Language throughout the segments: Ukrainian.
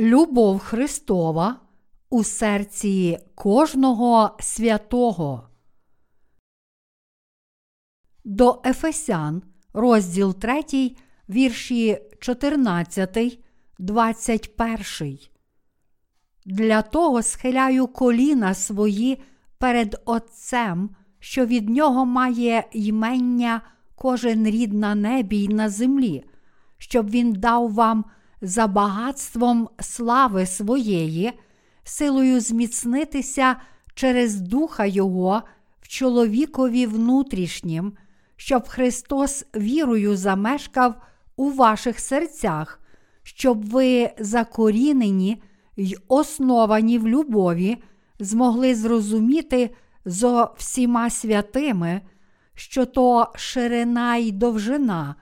любов Христова у серці кожного святого. До Ефесян, розділ 3, вірші 14, 21. Для того схиляю коліна свої перед Отцем, що від нього має ймення кожен рід на небі й на землі, щоб він дав вам за багатством слави своєї, силою зміцнитися через Духа Його в чоловікові внутрішнім, щоб Христос вірою замешкав у ваших серцях, щоб ви закорінені й основані в любові, змогли зрозуміти зо всіма святими, що то ширина й довжина,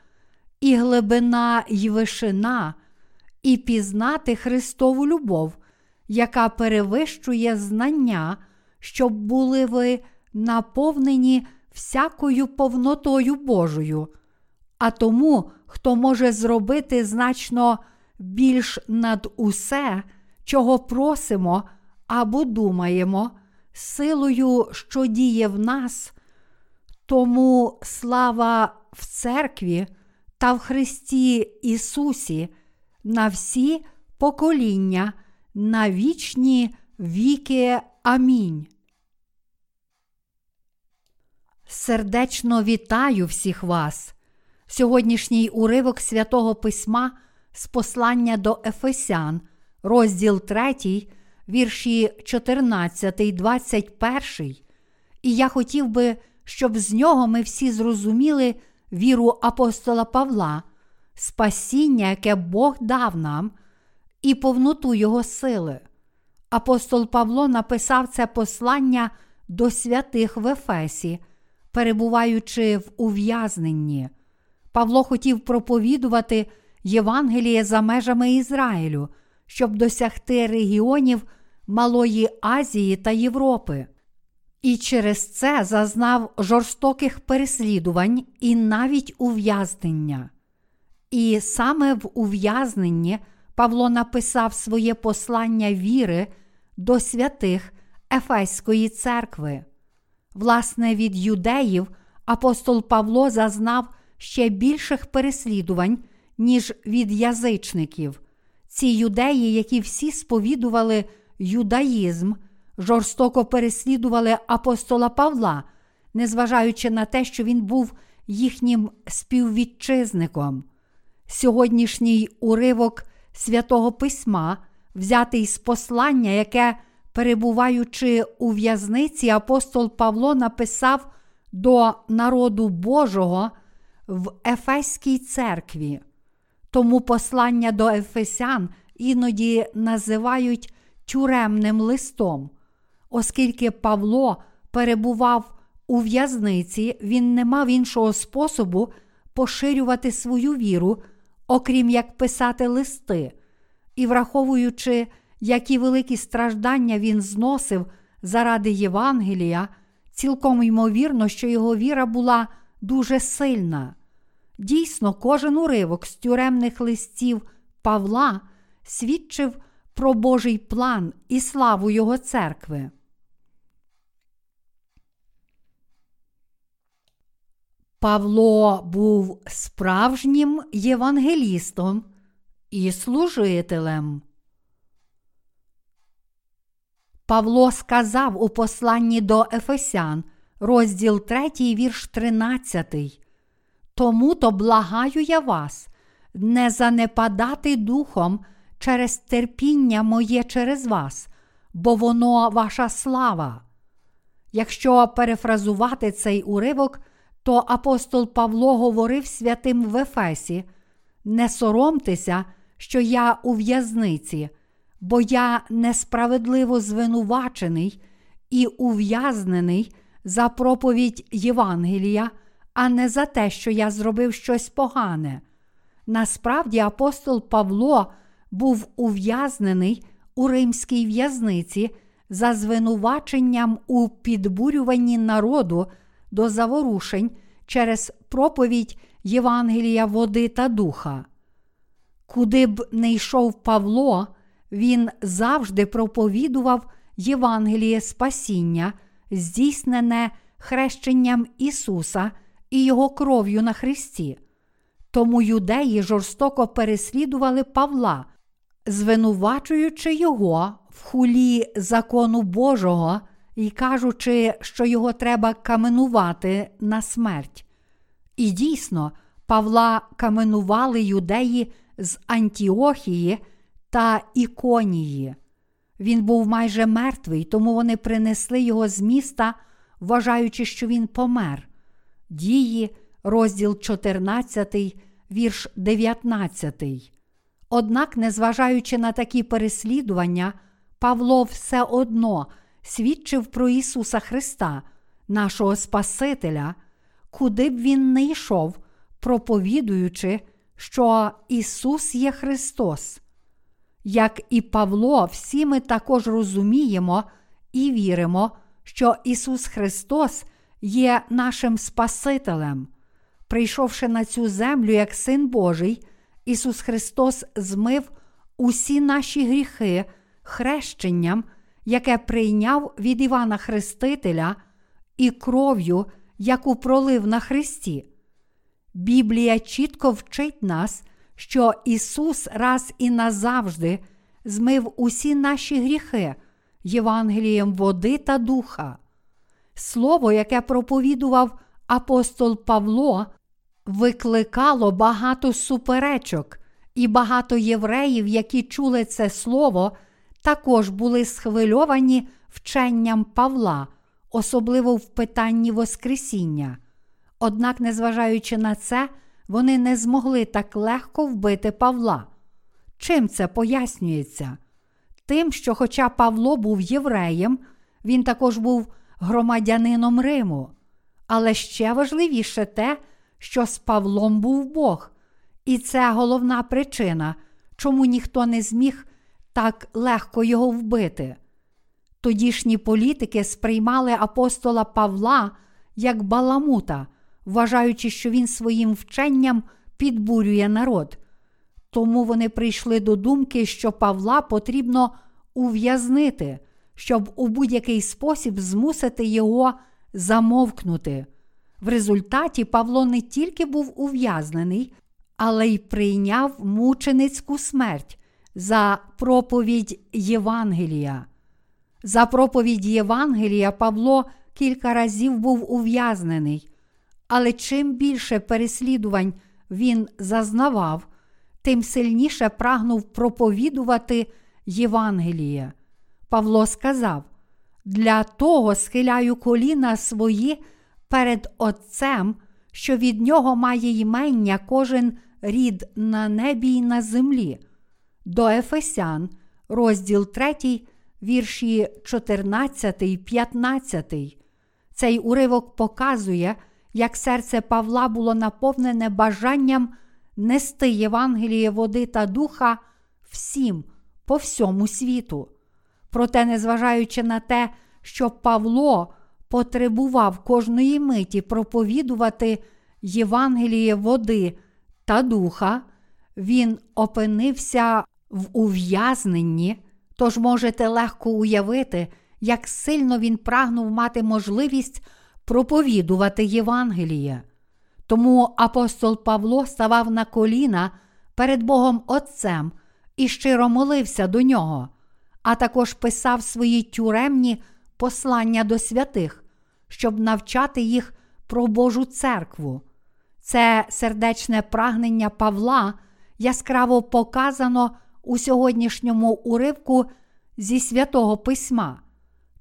і глибина й вишина, і пізнати Христову любов, яка перевищує знання, щоб були ви наповнені всякою повнотою Божою. А тому, хто може зробити значно більш над усе, чого просимо або думаємо, силою, що діє в нас, тому слава в церкві та в Христі Ісусі на всі покоління, на вічні віки. Амінь. Сердечно вітаю всіх вас. Сьогоднішній уривок святого Письма з послання до Ефесян, розділ 3, вірші 14, 21. І я хотів би, щоб з нього ми всі зрозуміли віру апостола Павла, спасіння, яке Бог дав нам, і повноту Його сили. Апостол Павло написав це послання до святих в Ефесі, перебуваючи в ув'язненні. Павло хотів проповідувати Євангеліє за межами Ізраїлю, щоб досягти регіонів Малої Азії та Європи. І через це зазнав жорстоких переслідувань і навіть ув'язнення. І саме в ув'язненні Павло написав своє послання віри до святих Ефеської церкви. Власне, від юдеїв апостол Павло зазнав ще більших переслідувань, ніж від язичників. Ці юдеї, які всі сповідували юдаїзм, жорстоко переслідували апостола Павла, незважаючи на те, що він був їхнім співвітчизником. Сьогоднішній уривок святого Письма, взятий з послання, яке, перебуваючи у в'язниці, апостол Павло написав до народу Божого в Ефеській церкві. Тому послання до Ефесян іноді називають тюремним листом. Оскільки Павло перебував у в'язниці, він не мав іншого способу поширювати свою віру, окрім як писати листи, і враховуючи, які великі страждання він зносив заради Євангелія, цілком ймовірно, що його віра була дуже сильна. Дійсно, кожен уривок з тюремних листів Павла свідчив про Божий план і славу Його церкви. Павло був справжнім євангелістом і служителем. Павло сказав у посланні до Ефесян, розділ 3, вірш 13. Тому то благаю я вас, не занепадати духом через терпіння моє через вас, бо воно ваша слава. Якщо перефразувати цей уривок, то апостол Павло говорив святим в Ефесі: Не соромтеся, що я у в'язниці, бо я несправедливо звинувачений і ув'язнений за проповідь Євангелія, а не за те, що я зробив щось погане. Насправді, апостол Павло був ув'язнений у римській в'язниці за звинуваченням у підбурюванні народу до заворушень через проповідь Євангелія води та духа. Куди б не йшов Павло, він завжди проповідував Євангеліє Спасіння, здійснене хрещенням Ісуса і Його кров'ю на Христі. Тому юдеї жорстоко переслідували Павла, звинувачуючи його в хулі закону Божого і кажучи, що його треба каменувати на смерть. І дійсно, Павла каменували юдеї з Антіохії та Іконії. Він був майже мертвий, тому вони принесли його з міста, вважаючи, що він помер. Дії, розділ 14, вірш 19. Однак, незважаючи на такі переслідування, Павло все одно свідчив про Ісуса Христа, нашого Спасителя, куди б він не йшов, проповідуючи, що Ісус є Христос. Як і Павло, всі ми також розуміємо і віримо, що Ісус Христос є нашим Спасителем. Прийшовши на цю землю як Син Божий, Ісус Христос змив усі наші гріхи хрещенням, яке прийняв від Івана Хрестителя і кров'ю, яку пролив на Христі. Біблія чітко вчить нас, що Ісус раз і назавжди змив усі наші гріхи Євангелієм води та духа. Слово, яке проповідував апостол Павло, викликало багато суперечок, і багато євреїв, які чули це слово, також були схвильовані вченням Павла, особливо в питанні Воскресіння. Однак, незважаючи на це, вони не змогли так легко вбити Павла. Чим це пояснюється? Тим, що, хоча Павло був євреєм, він також був громадянином Риму. Але ще важливіше те, що з Павлом був Бог, і це головна причина, чому ніхто не зміг так легко його вбити. Тодішні політики сприймали апостола Павла як баламута, вважаючи, що він своїм вченням підбурює народ. Тому вони прийшли до думки, що Павла потрібно ув'язнити, щоб у будь-який спосіб змусити його замовкнути. В результаті Павло не тільки був ув'язнений, але й прийняв мученицьку смерть за проповідь Євангелія. За проповідь Євангелія Павло кілька разів був ув'язнений, але чим більше переслідувань він зазнавав, тим сильніше прагнув проповідувати Євангеліє. Павло сказав: Для того схиляю коліна свої перед Отцем, що від нього має ймення кожен рід на небі й на землі. До Ефесян, розділ 3, вірші 14, 15. Цей уривок показує, як серце Павла було наповнене бажанням нести Євангеліє води та духа всім по всьому світу. Проте, незважаючи на те, що Павло потребував кожної миті проповідувати Євангеліє води та духа, він опинився в ув'язненні, тож можете легко уявити, як сильно він прагнув мати можливість проповідувати Євангеліє. Тому апостол Павло ставав на коліна перед Богом Отцем і щиро молився до нього, а також писав свої тюремні послання до святих, щоб навчати їх про Божу церкву. Це сердечне прагнення Павла яскраво показано у сьогоднішньому уривку зі святого Письма.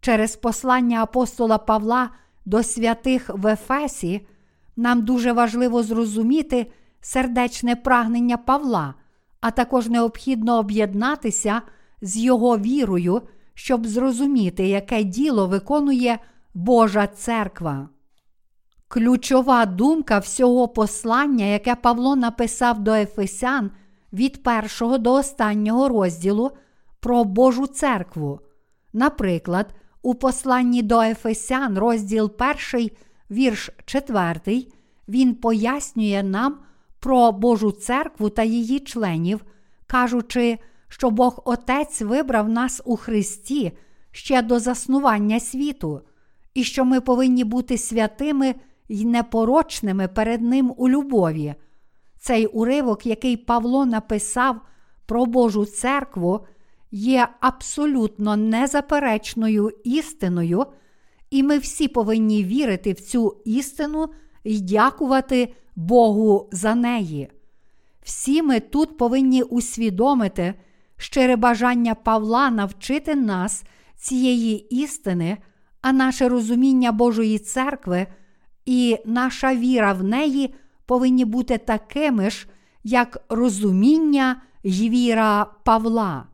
Через послання апостола Павла до святих в Ефесі нам дуже важливо зрозуміти сердечне прагнення Павла, а також необхідно об'єднатися з його вірою, щоб зрозуміти, яке діло виконує Божа церква. Ключова думка всього послання, яке Павло написав до Ефесян від першого до останнього розділу про Божу церкву. Наприклад, у посланні до Ефесян, розділ 1, вірш 4, він пояснює нам про Божу церкву та її членів, кажучи, що Бог Отець вибрав нас у Христі ще до заснування світу, і що ми повинні бути святими й непорочними перед Ним у любові. Цей уривок, який Павло написав про Божу церкву, є абсолютно незаперечною істиною, і ми всі повинні вірити в цю істину і дякувати Богу за неї. Всі ми тут повинні усвідомити щире бажання Павла навчити нас цієї істини, а наше розуміння Божої церкви і наша віра в неї повинні бути такими ж, як розуміння й віра Павла.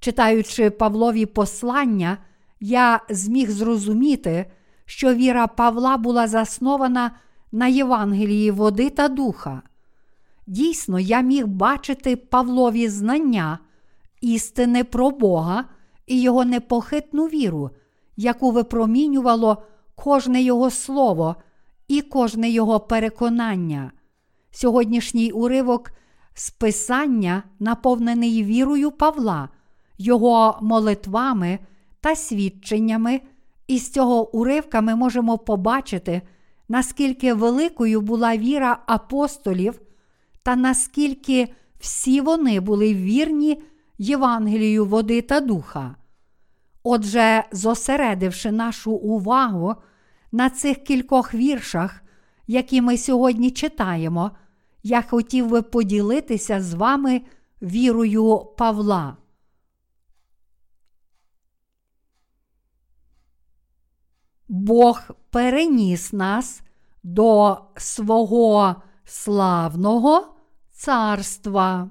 Читаючи Павлові послання, я зміг зрозуміти, що віра Павла була заснована на Євангелії води та духа. Дійсно, я міг бачити Павлові знання, істини про Бога і його непохитну віру, яку випромінювало кожне його слово і кожне його переконання. Сьогоднішній уривок з Писання наповнений вірою Павла, його молитвами та свідченнями, і з цього уривка ми можемо побачити, наскільки великою була віра апостолів та наскільки всі вони були вірні Євангелію води та духа. Отже, зосередивши нашу увагу на цих кількох віршах, які ми сьогодні читаємо, я хотів би поділитися з вами вірою Павла. Бог переніс нас до свого славного царства.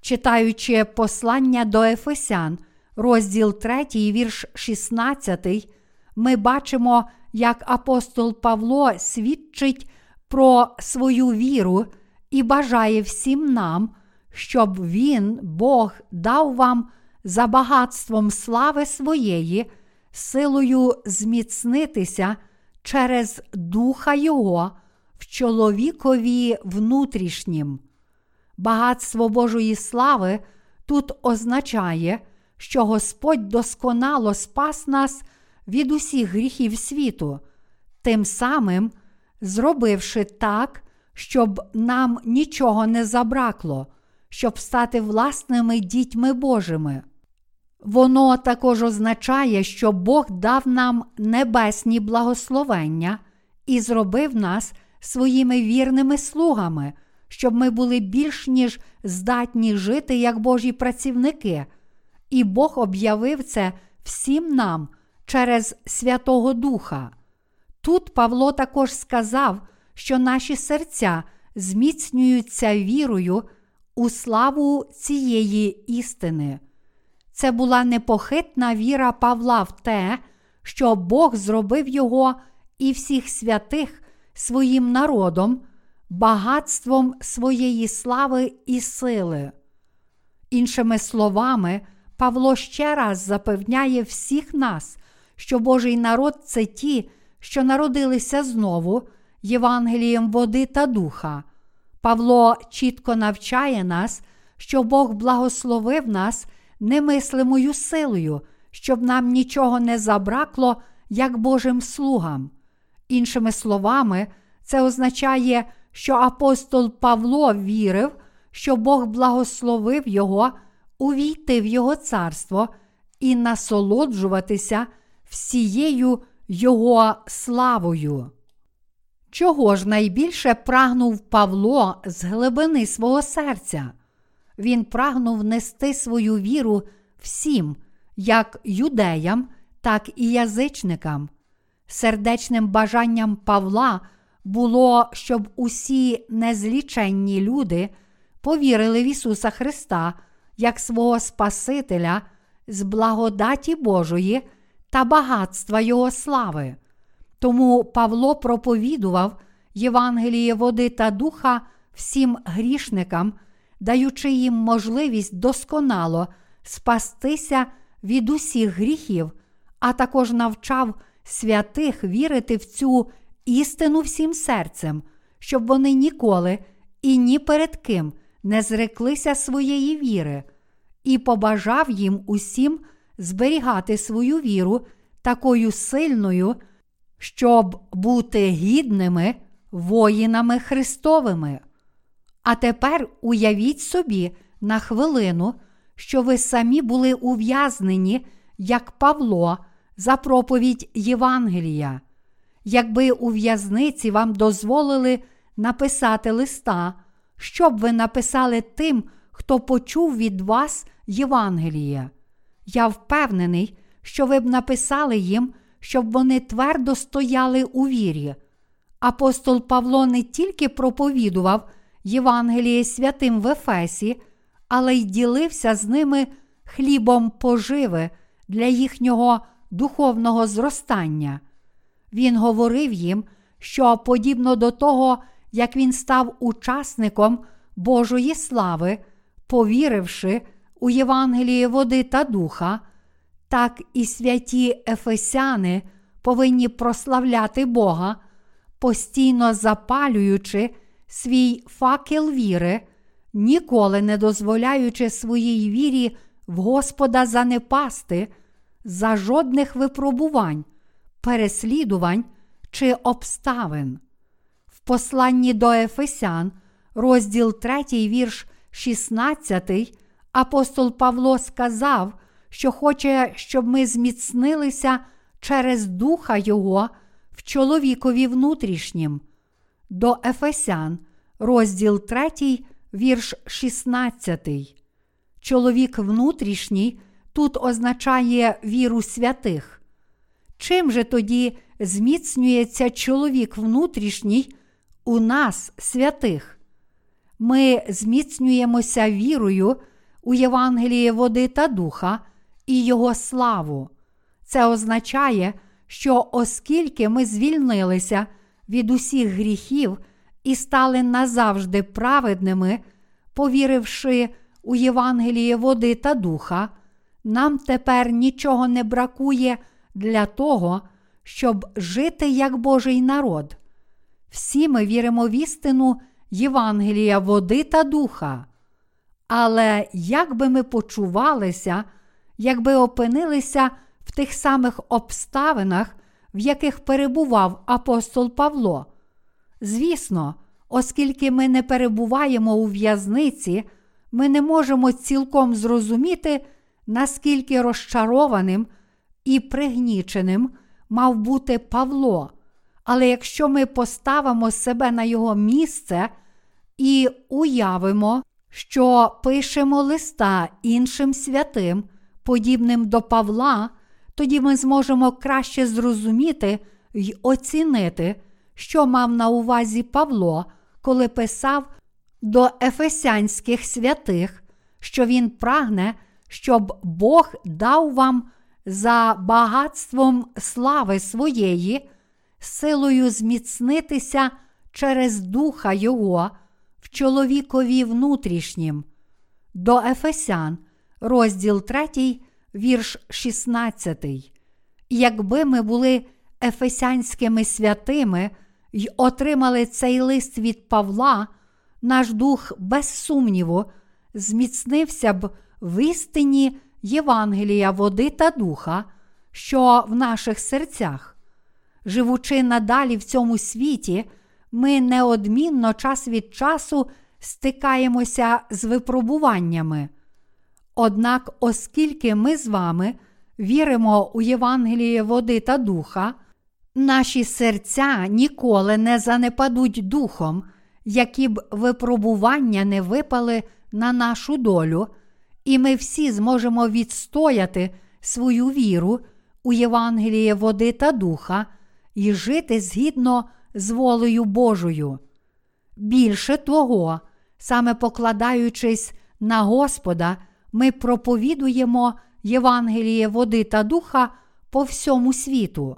Читаючи послання до Ефесян, розділ 3, вірш 16, ми бачимо, як апостол Павло свідчить про свою віру і бажає всім нам, щоб він, Бог, дав вам за багатством слави своєї, силою зміцнитися через Духа Його в чоловікові внутрішнім. Багатство Божої слави тут означає, що Господь досконало спас нас від усіх гріхів світу, тим самим зробивши так, щоб нам нічого не забракло, щоб стати власними дітьми Божими. Воно також означає, що Бог дав нам небесні благословення і зробив нас своїми вірними слугами, щоб ми були більш ніж здатні жити як Божі працівники, і Бог об'явив це всім нам через Святого Духа. Тут Павло також сказав, що наші серця зміцнюються вірою у славу цієї істини. Це була непохитна віра Павла в те, що Бог зробив його і всіх святих своїм народом, багатством своєї слави і сили. Іншими словами, Павло ще раз запевняє всіх нас, що Божий народ це ті, що народилися знову Євангелієм води та духа. Павло чітко навчає нас, що Бог благословив нас немислимою силою, щоб нам нічого не забракло, як Божим слугам. Іншими словами, це означає, що апостол Павло вірив, що Бог благословив його увійти в Його царство і насолоджуватися всією Його славою. Чого ж найбільше прагнув Павло з глибини свого серця? Він прагнув нести свою віру всім, як юдеям, так і язичникам. Сердечним бажанням Павла було, щоб усі незліченні люди повірили в Ісуса Христа як свого Спасителя з благодаті Божої та багатства Його слави. Тому Павло проповідував Євангеліє води та духа всім грішникам, даючи їм можливість досконало спастися від усіх гріхів, а також навчав святих вірити в цю істину всім серцем, щоб вони ніколи і ні перед ким не зреклися своєї віри, і побажав їм усім зберігати свою віру такою сильною, щоб бути гідними воїнами Христовими. А тепер уявіть собі на хвилину, що ви самі були ув'язнені, як Павло, за проповідь Євангелія. Якби у в'язниці вам дозволили написати листа, що б ви написали тим, хто почув від вас Євангеліє. Я впевнений, що ви б написали їм, щоб вони твердо стояли у вірі. Апостол Павло не тільки проповідував Євангеліє святим в Ефесі, але й ділився з ними хлібом поживи для їхнього духовного зростання. Він говорив їм, що подібно до того, як він став учасником Божої слави, повіривши у Євангеліє води та духа, так і святі Ефесяни повинні прославляти Бога, постійно запалюючи свій факел віри, ніколи не дозволяючи своїй вірі в Господа занепасти за жодних випробувань, переслідувань чи обставин. Посланні до Ефесян, розділ 3, вірш 16, апостол Павло сказав, що хоче, щоб ми зміцнилися через Духа Його в чоловікові внутрішнім. До Ефесян, розділ 3, вірш 16. Чоловік внутрішній тут означає віру святих. Чим же тоді зміцнюється чоловік внутрішній у нас, святих? Ми зміцнюємося вірою у Євангеліє води та духа і Його славу. Це означає, що оскільки ми звільнилися від усіх гріхів і стали назавжди праведними, повіривши у Євангеліє води та духа, нам тепер нічого не бракує для того, щоб жити як Божий народ. Всі ми віримо в істину Євангелія води та духа. Але як би ми почувалися, якби опинилися в тих самих обставинах, в яких перебував апостол Павло? Звісно, оскільки ми не перебуваємо у в'язниці, ми не можемо цілком зрозуміти, наскільки розчарованим і пригніченим мав бути Павло. Але якщо ми поставимо себе на його місце і уявимо, що пишемо листа іншим святим, подібним до Павла, тоді ми зможемо краще зрозуміти й оцінити, що мав на увазі Павло, коли писав до ефесянських святих, що він прагне, щоб Бог дав вам за багатством слави своєї, силою зміцнитися через Духа Його в чоловікові внутрішнім. До Ефесян, розділ 3, вірш 16. Якби ми були ефесянськими святими й отримали цей лист від Павла, наш дух, без сумніву, зміцнився б в істині Євангелія води та духа, що в наших серцях. Живучи надалі в цьому світі, ми неодмінно час від часу стикаємося з випробуваннями. Однак, оскільки ми з вами віримо у Євангеліє води та духа, наші серця ніколи не занепадуть духом, які б випробування не випали на нашу долю, і ми всі зможемо відстояти свою віру у Євангеліє води та духа і жити згідно з волею Божою. Більше того, саме покладаючись на Господа, ми проповідуємо Євангеліє води та духа по всьому світу.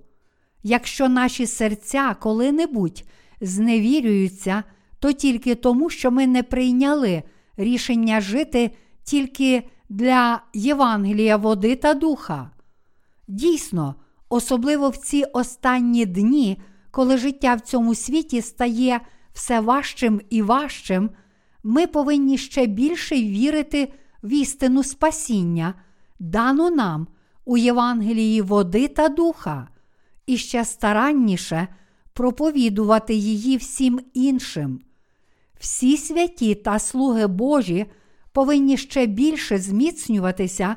Якщо наші серця коли-небудь зневірюються, то тільки тому, що ми не прийняли рішення жити тільки для Євангелія води та духа. Дійсно, особливо в ці останні дні, коли життя в цьому світі стає все важчим і важчим, ми повинні ще більше вірити в істину спасіння, дану нам у Євангелії води та духа, і ще старанніше проповідувати її всім іншим. Всі святі та слуги Божі повинні ще більше зміцнюватися,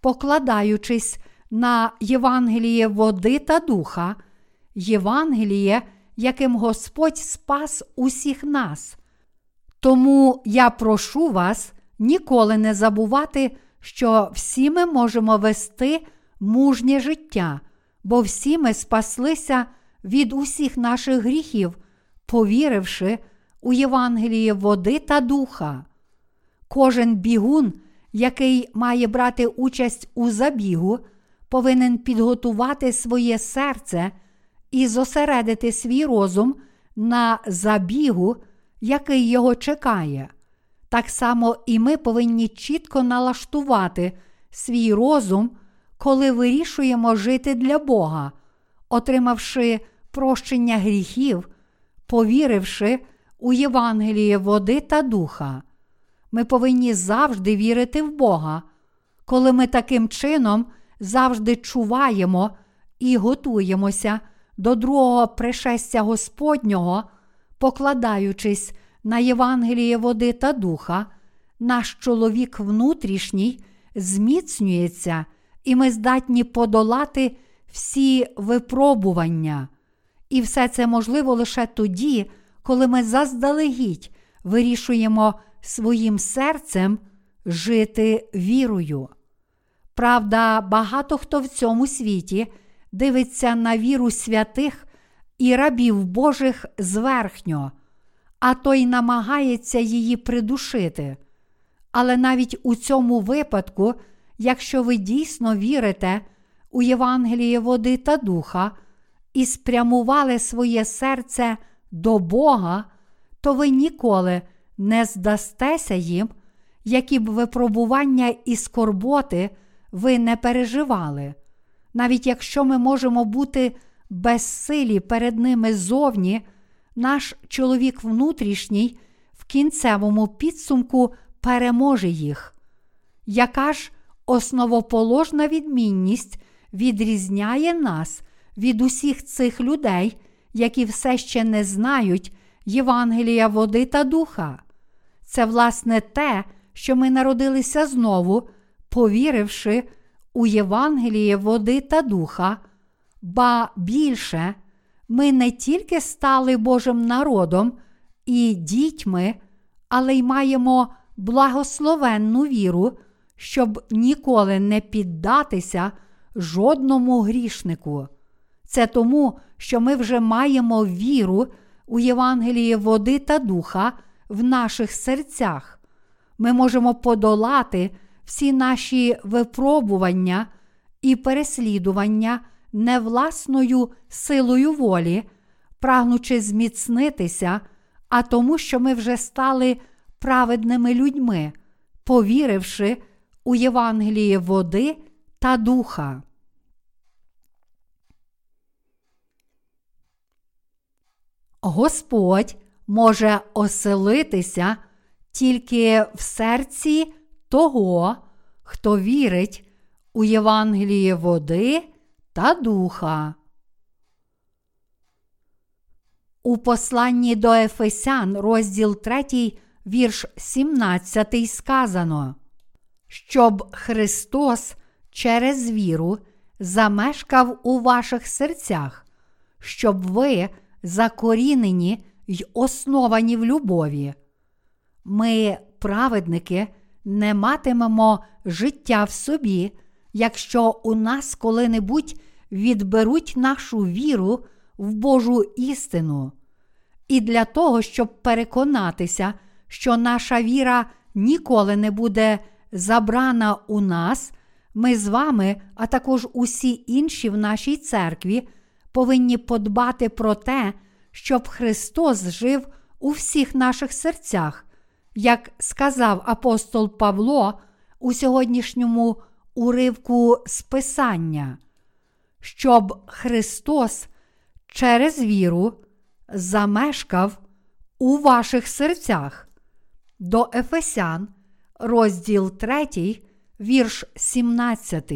покладаючись на Євангеліє води та духа, Євангеліє, яким Господь спас усіх нас. Тому я прошу вас ніколи не забувати, що всі ми можемо вести мужнє життя, бо всі ми спаслися від усіх наших гріхів, повіривши у Євангеліє води та духа. Кожен бігун, який має брати участь у забігу, повинен підготувати своє серце і зосередити свій розум на забігу, який його чекає. Так само і ми повинні чітко налаштувати свій розум, коли вирішуємо жити для Бога, отримавши прощення гріхів, повіривши у Євангеліє води та духа. Ми повинні завжди вірити в Бога. Коли ми таким чином завжди чуваємо і готуємося до другого пришестя Господнього, покладаючись на Євангеліє води та духа, наш чоловік внутрішній зміцнюється, і ми здатні подолати всі випробування. І все це можливо лише тоді, коли ми заздалегідь вирішуємо своїм серцем жити вірою. Правда, багато хто в цьому світі дивиться на віру святих і рабів Божих зверхньо, а то й намагається її придушити. Але навіть у цьому випадку, якщо ви дійсно вірите у Євангеліє води та духа і спрямували своє серце до Бога, то ви ніколи не здастеся їм, які б випробування і скорботи ви не переживали. Навіть якщо ми можемо бути безсилі перед ними зовні, наш чоловік внутрішній в кінцевому підсумку переможе їх. Яка ж основоположна відмінність відрізняє нас від усіх цих людей, які все ще не знають Євангелія води та духа? Це, власне, те, що ми народилися знову, повіривши у Євангеліє води та духа, ба більше, ми не тільки стали Божим народом і дітьми, але й маємо благословенну віру, щоб ніколи не піддатися жодному грішнику. Це тому, що ми вже маємо віру у Євангеліє води та духа в наших серцях. Ми можемо подолати всі наші випробування і переслідування не власною силою волі, прагнучи зміцнитися, а тому, що ми вже стали праведними людьми, повіривши у Євангеліє води та духа. Господь може оселитися тільки в серці того, хто вірить у Євангеліє води та духа. У посланні до Ефесян, розділ 3, вірш 17 сказано, щоб Христос через віру замешкав у ваших серцях, щоб ви закорінені й основані в любові. Ми, праведники, не матимемо життя в собі, якщо у нас коли-небудь відберуть нашу віру в Божу істину. І для того, щоб переконатися, що наша віра ніколи не буде забрана у нас, ми з вами, а також усі інші в нашій церкві, повинні подбати про те, щоб Христос жив у всіх наших серцях, як сказав апостол Павло у сьогоднішньому уривку Списання, щоб Христос через віру замешкав у ваших серцях. до Ефесян, розділ 3, вірш 17.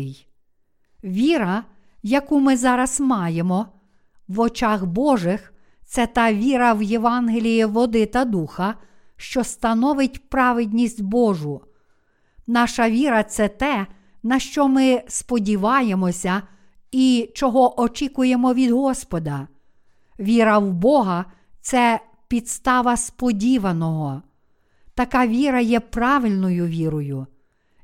Віра, яку ми зараз маємо, в очах Божих, це та віра в Євангеліє води та духа, що становить праведність Божу. Наша віра це те, на що ми сподіваємося і чого очікуємо від Господа. Віра в Бога це підстава сподіваного. Така віра є правильною вірою.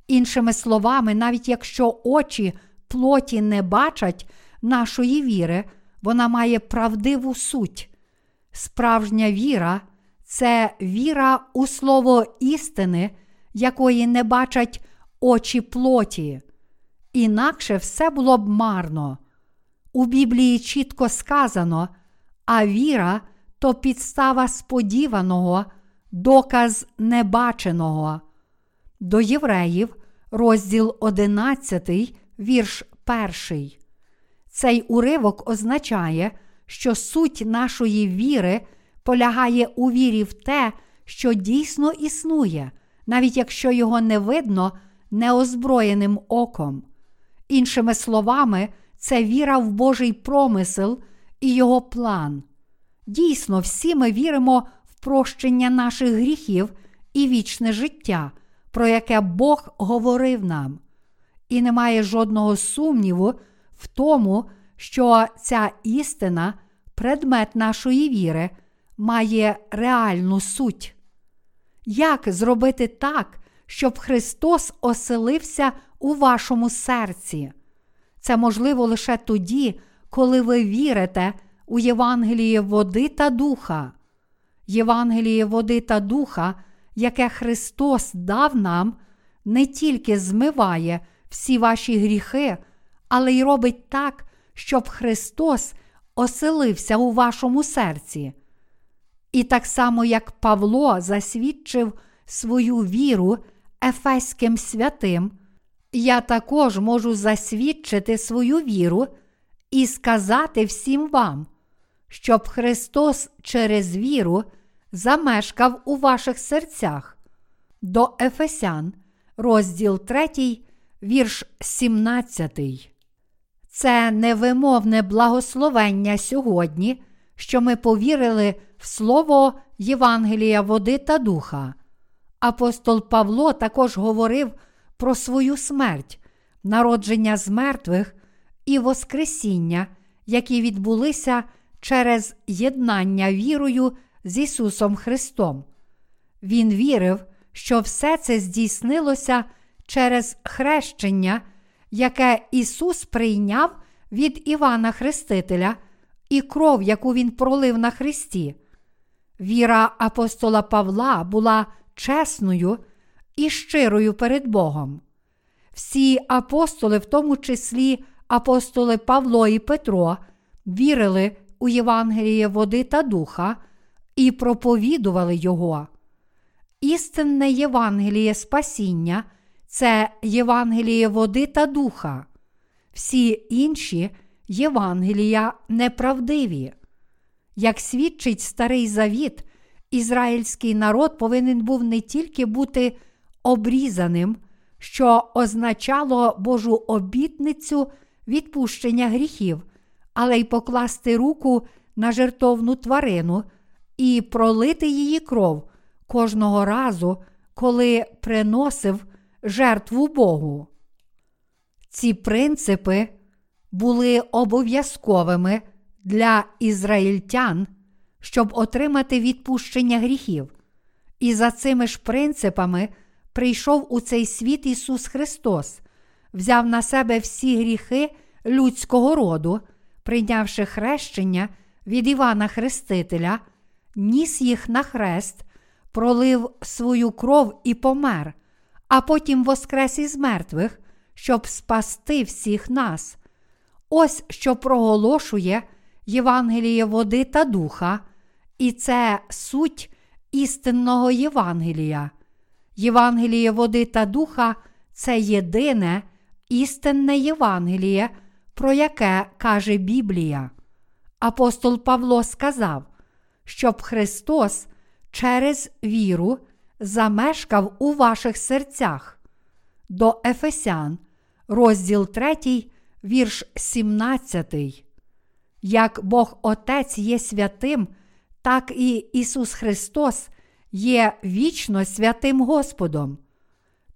Іншими словами, навіть якщо очі плоті не бачать нашої віри, вона має правдиву суть. Справжня віра це віра у слово істини, якої не бачать очі плоті. Інакше все було б марно. У Біблії чітко сказано, а віра то підстава сподіваного, доказ небаченого. До євреїв, розділ 11, вірш 1. Цей уривок означає, що суть нашої віри полягає у вірі в те, що дійсно існує, навіть якщо його не видно неозброєним оком. Іншими словами, це віра в Божий промисел і його план. Дійсно, всі ми віримо в прощення наших гріхів і вічне життя, про яке Бог говорив нам. І немає жодного сумніву в тому, що ця істина, предмет нашої віри, має реальну суть. Як зробити так, щоб Христос оселився у вашому серці? Це можливо лише тоді, коли ви вірите у Євангеліє води та духа. Євангеліє води та духа, яке Христос дав нам, не тільки змиває всі ваші гріхи, але й робить так, щоб Христос оселився у вашому серці. І так само, як Павло засвідчив свою віру Ефеським святим, я також можу засвідчити свою віру і сказати всім вам, щоб Христос через віру замешкав у ваших серцях. До Ефесян, розділ 3, вірш 17. Це невимовне благословення сьогодні, що ми повірили в слово Євангелія води та духа. Апостол Павло також говорив про свою смерть, народження з мертвих і Воскресіння, які відбулися через єднання вірою з Ісусом Христом. Він вірив, що все це здійснилося через хрещення, яке Ісус прийняв від Івана Хрестителя і кров, яку Він пролив на Христі. Віра апостола Павла була чесною і щирою перед Богом. Всі апостоли, в тому числі апостоли Павло і Петро, вірили у Євангеліє води та духа і проповідували Його. Істинне Євангеліє Спасіння це Євангеліє води та духа. Всі інші Євангелія неправдиві. Як свідчить Старий Завіт, ізраїльський народ повинен був не тільки бути обрізаним, що означало Божу обітницю відпущення гріхів, але й покласти руку на жертовну тварину і пролити її кров кожного разу, коли приносив жертву Богу. Ці принципи були обов'язковими для ізраїльтян, щоб отримати відпущення гріхів. І за цими ж принципами прийшов у цей світ Ісус Христос, взяв на себе всі гріхи людського роду, прийнявши хрещення від Івана Хрестителя, ніс їх на хрест, пролив свою кров і помер, а потім воскрес із мертвих, щоб спасти всіх нас. Ось що проголошує Євангеліє води та духа, і це суть істинного Євангелія. Євангеліє води та духа це єдине істинне Євангеліє, про яке каже Біблія. Апостол Павло сказав, щоб Христос через віру замешкав у ваших серцях. До Ефесян, розділ 3, вірш 17. Як Бог Отець є святим, так і Ісус Христос є вічно святим Господом.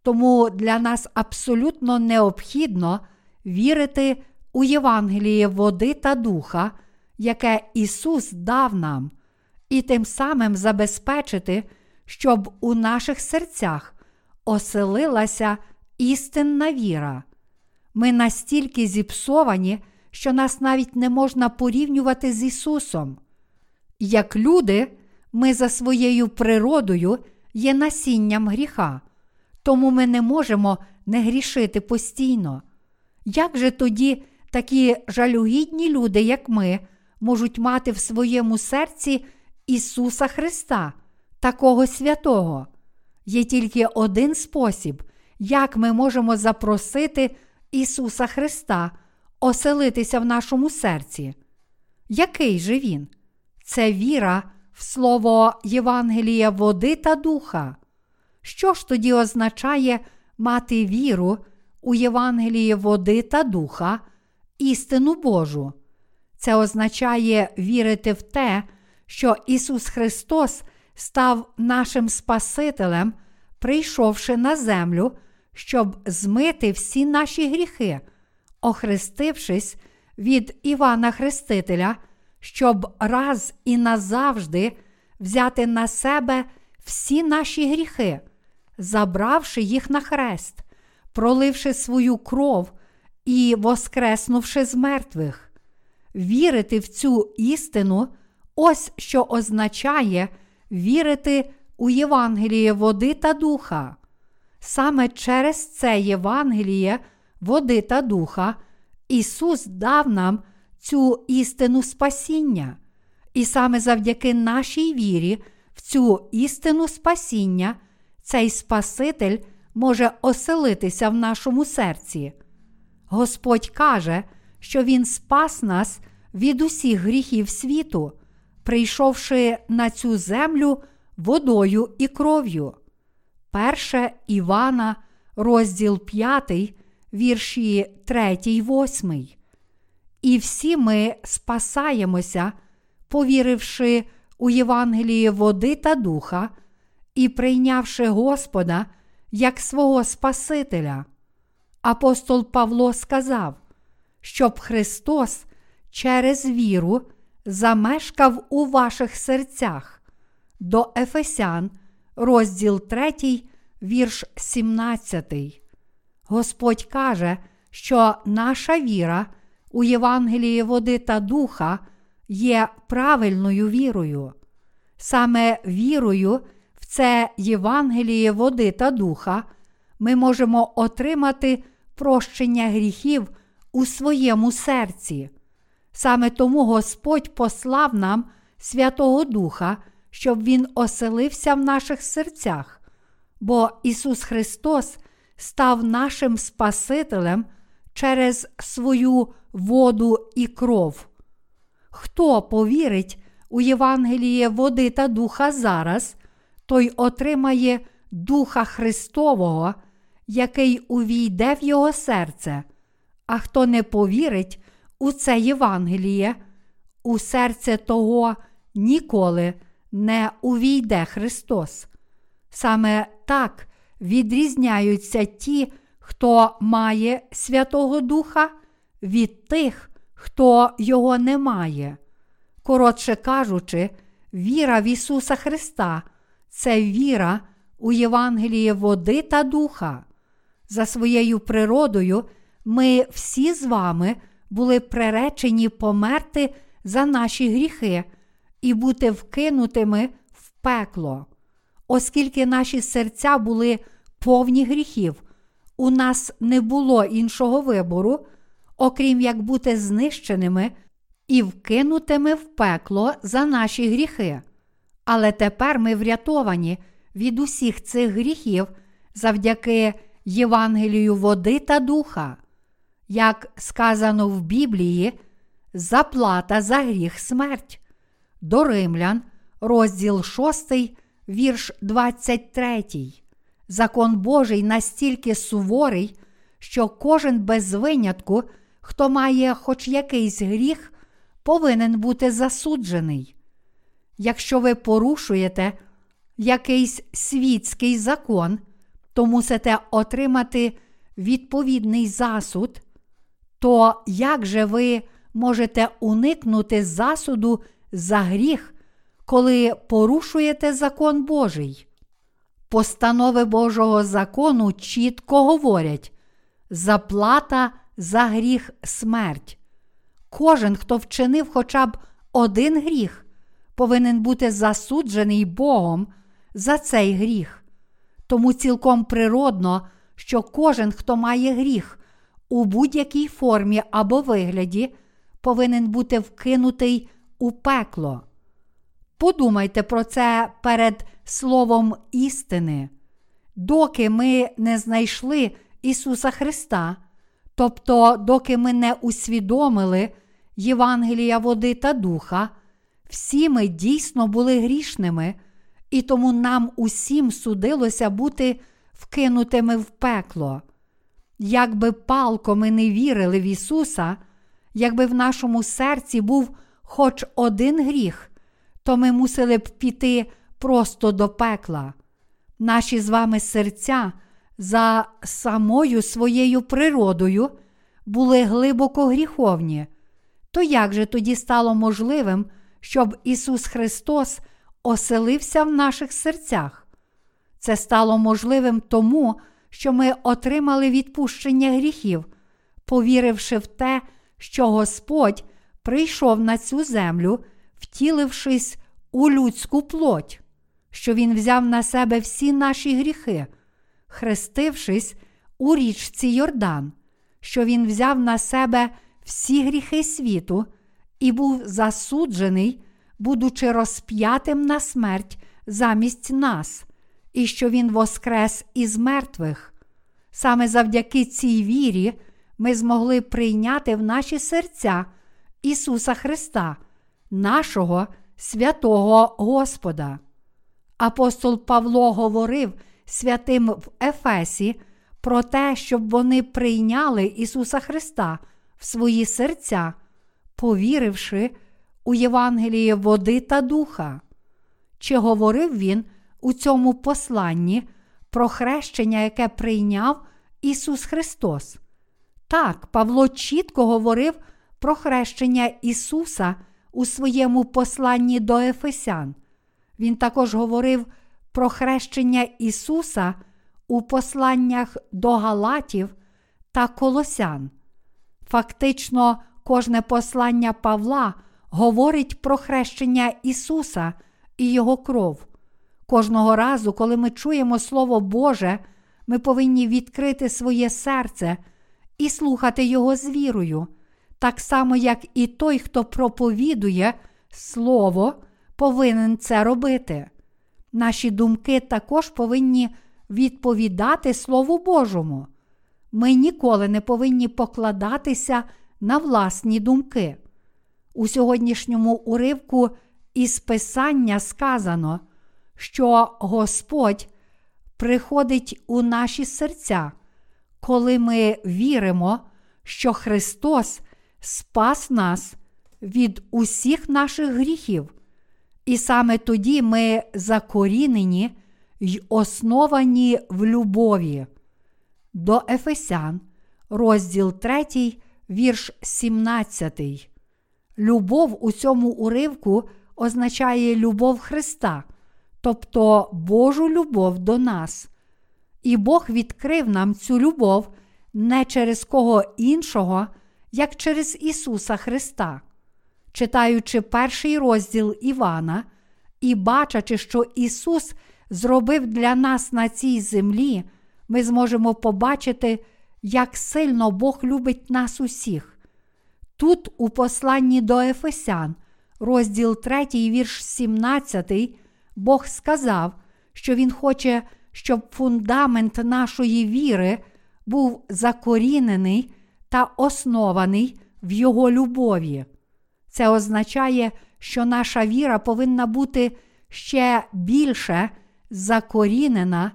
Тому для нас абсолютно необхідно вірити у Євангеліє води та духа, яке Ісус дав нам, і тим самим забезпечити, щоб у наших серцях оселилася істинна віра. Ми настільки зіпсовані, що нас навіть не можна порівнювати з Ісусом. Як люди, ми за своєю природою є насінням гріха, тому ми не можемо не грішити постійно. Як же тоді такі жалюгідні люди, як ми, можуть мати в своєму серці Ісуса Христа, такого святого? Є тільки один спосіб, як ми можемо запросити Ісуса Христа оселитися в нашому серці. Який же Він? Це віра в Слово Євангелія води та духа. Що ж тоді означає мати віру у Євангеліє води та духа, істину Божу? Це означає вірити в те, що Ісус Христос став нашим Спасителем, прийшовши на землю, щоб змити всі наші гріхи, охрестившись від Івана Хрестителя, щоб раз і назавжди взяти на себе всі наші гріхи, забравши їх на хрест, проливши свою кров і воскреснувши з мертвих. Вірити в цю істину, ось що означає вірити у Євангеліє води та духа. Саме через це Євангеліє, води та духа, Ісус дав нам цю істину спасіння, і саме завдяки нашій вірі в цю істину спасіння, цей Спаситель може оселитися в нашому серці. Господь каже, що Він спас нас від усіх гріхів світу, прийшовши на цю землю водою і кров'ю. Перше Івана, розділ 5, вірші 3, 8. І всі ми спасаємося, повіривши у Євангеліє води та духа і прийнявши Господа як свого Спасителя. Апостол Павло сказав, щоб Христос через віру замешкав у ваших серцях. До Ефесян, розділ 3, вірш 17. Господь каже, що наша віра у Євангелії води та духа є правильною вірою. Саме вірою в це Євангеліє води та духа ми можемо отримати прощення гріхів у своєму серці. Саме тому Господь послав нам Святого Духа, щоб Він оселився в наших серцях, бо Ісус Христос став нашим Спасителем через свою воду і кров. Хто повірить у Євангеліє води та духа зараз, той отримає Духа Христового, який увійде в його серце, а хто не повірить у це Євангеліє, у серце того ніколи не увійде Христос. Саме так відрізняються ті, хто має Святого Духа від тих, хто його не має. Коротше кажучи, віра в Ісуса Христа це віра у Євангеліє води та духа. За своєю природою, ми всі з вами були приречені померти за наші гріхи і бути вкинутими в пекло. Оскільки наші серця були повні гріхів, у нас не було іншого вибору, окрім як бути знищеними і вкинутими в пекло за наші гріхи. Але тепер ми врятовані від усіх цих гріхів завдяки Євангелію води та духа. Як сказано в Біблії, заплата за гріх смерть. До Римлян, розділ 6, вірш 23. Закон Божий настільки суворий, що кожен без винятку, хто має хоч якийсь гріх, повинен бути засуджений. Якщо ви порушуєте якийсь світський закон, то мусите отримати відповідний засуд, то як же ви можете уникнути засуду за гріх, коли порушуєте закон Божий? Постанови Божого закону чітко говорять: заплата за гріх смерть. Кожен, хто вчинив хоча б один гріх, повинен бути засуджений Богом за цей гріх. Тому цілком природно, що кожен, хто має гріх у будь-якій формі або вигляді, повинен бути вкинутий у пекло. Подумайте про це перед словом істини. Доки ми не знайшли Ісуса Христа, тобто, доки ми не усвідомили Євангелія води та духа, всі ми дійсно були грішними, і тому нам усім судилося бути вкинутими в пекло. Якби палко ми не вірили в Ісуса, якби в нашому серці був хоч один гріх, то ми мусили б піти просто до пекла. Наші з вами серця за самою своєю природою були глибоко гріховні. То як же тоді стало можливим, щоб Ісус Христос оселився в наших серцях? Це стало можливим тому, що ми отримали відпущення гріхів, повіривши в те, що Господь прийшов на цю землю, втілившись у людську плоть, що Він взяв на себе всі наші гріхи, хрестившись у річці Йордан, що Він взяв на себе всі гріхи світу і був засуджений, будучи розп'ятим на смерть замість нас, і що Він воскрес із мертвих. Саме завдяки цій вірі ми змогли прийняти в наші серця Ісуса Христа, нашого святого Господа. Апостол Павло говорив святим в Ефесі про те, щоб вони прийняли Ісуса Христа в свої серця, повіривши у Євангеліє води та духа. Чи говорив він у цьому посланні про хрещення, яке прийняв Ісус Христос? Так, Павло чітко говорив про хрещення Ісуса у своєму посланні до Ефесян. Він також говорив про хрещення Ісуса у посланнях до Галатів та Колосян. Фактично, кожне послання Павла говорить про хрещення Ісуса і Його кров. Кожного разу, коли ми чуємо Слово Боже, ми повинні відкрити своє серце і слухати Його з вірою, так само, як і той, хто проповідує Слово, повинен це робити. Наші думки також повинні відповідати Слову Божому. Ми ніколи не повинні покладатися на власні думки. У сьогоднішньому уривку із Писання сказано, що Господь приходить у наші серця, коли ми віримо, що Христос спас нас від усіх наших гріхів, і саме тоді ми закорінені й основані в любові. До Ефесян, розділ 3, вірш 17. Любов у цьому уривку означає любов Христа, тобто Божу любов до нас. І Бог відкрив нам цю любов не через кого іншого, як через Ісуса Христа. Читаючи перший розділ Івана і бачачи, що Ісус зробив для нас на цій землі, ми зможемо побачити, як сильно Бог любить нас усіх. Тут, у посланні до Ефесян, розділ 3, вірш 17, Бог сказав, що Він хоче, щоб фундамент нашої віри був закорінений та оснований в Його любові. Це означає, що наша віра повинна бути ще більше закорінена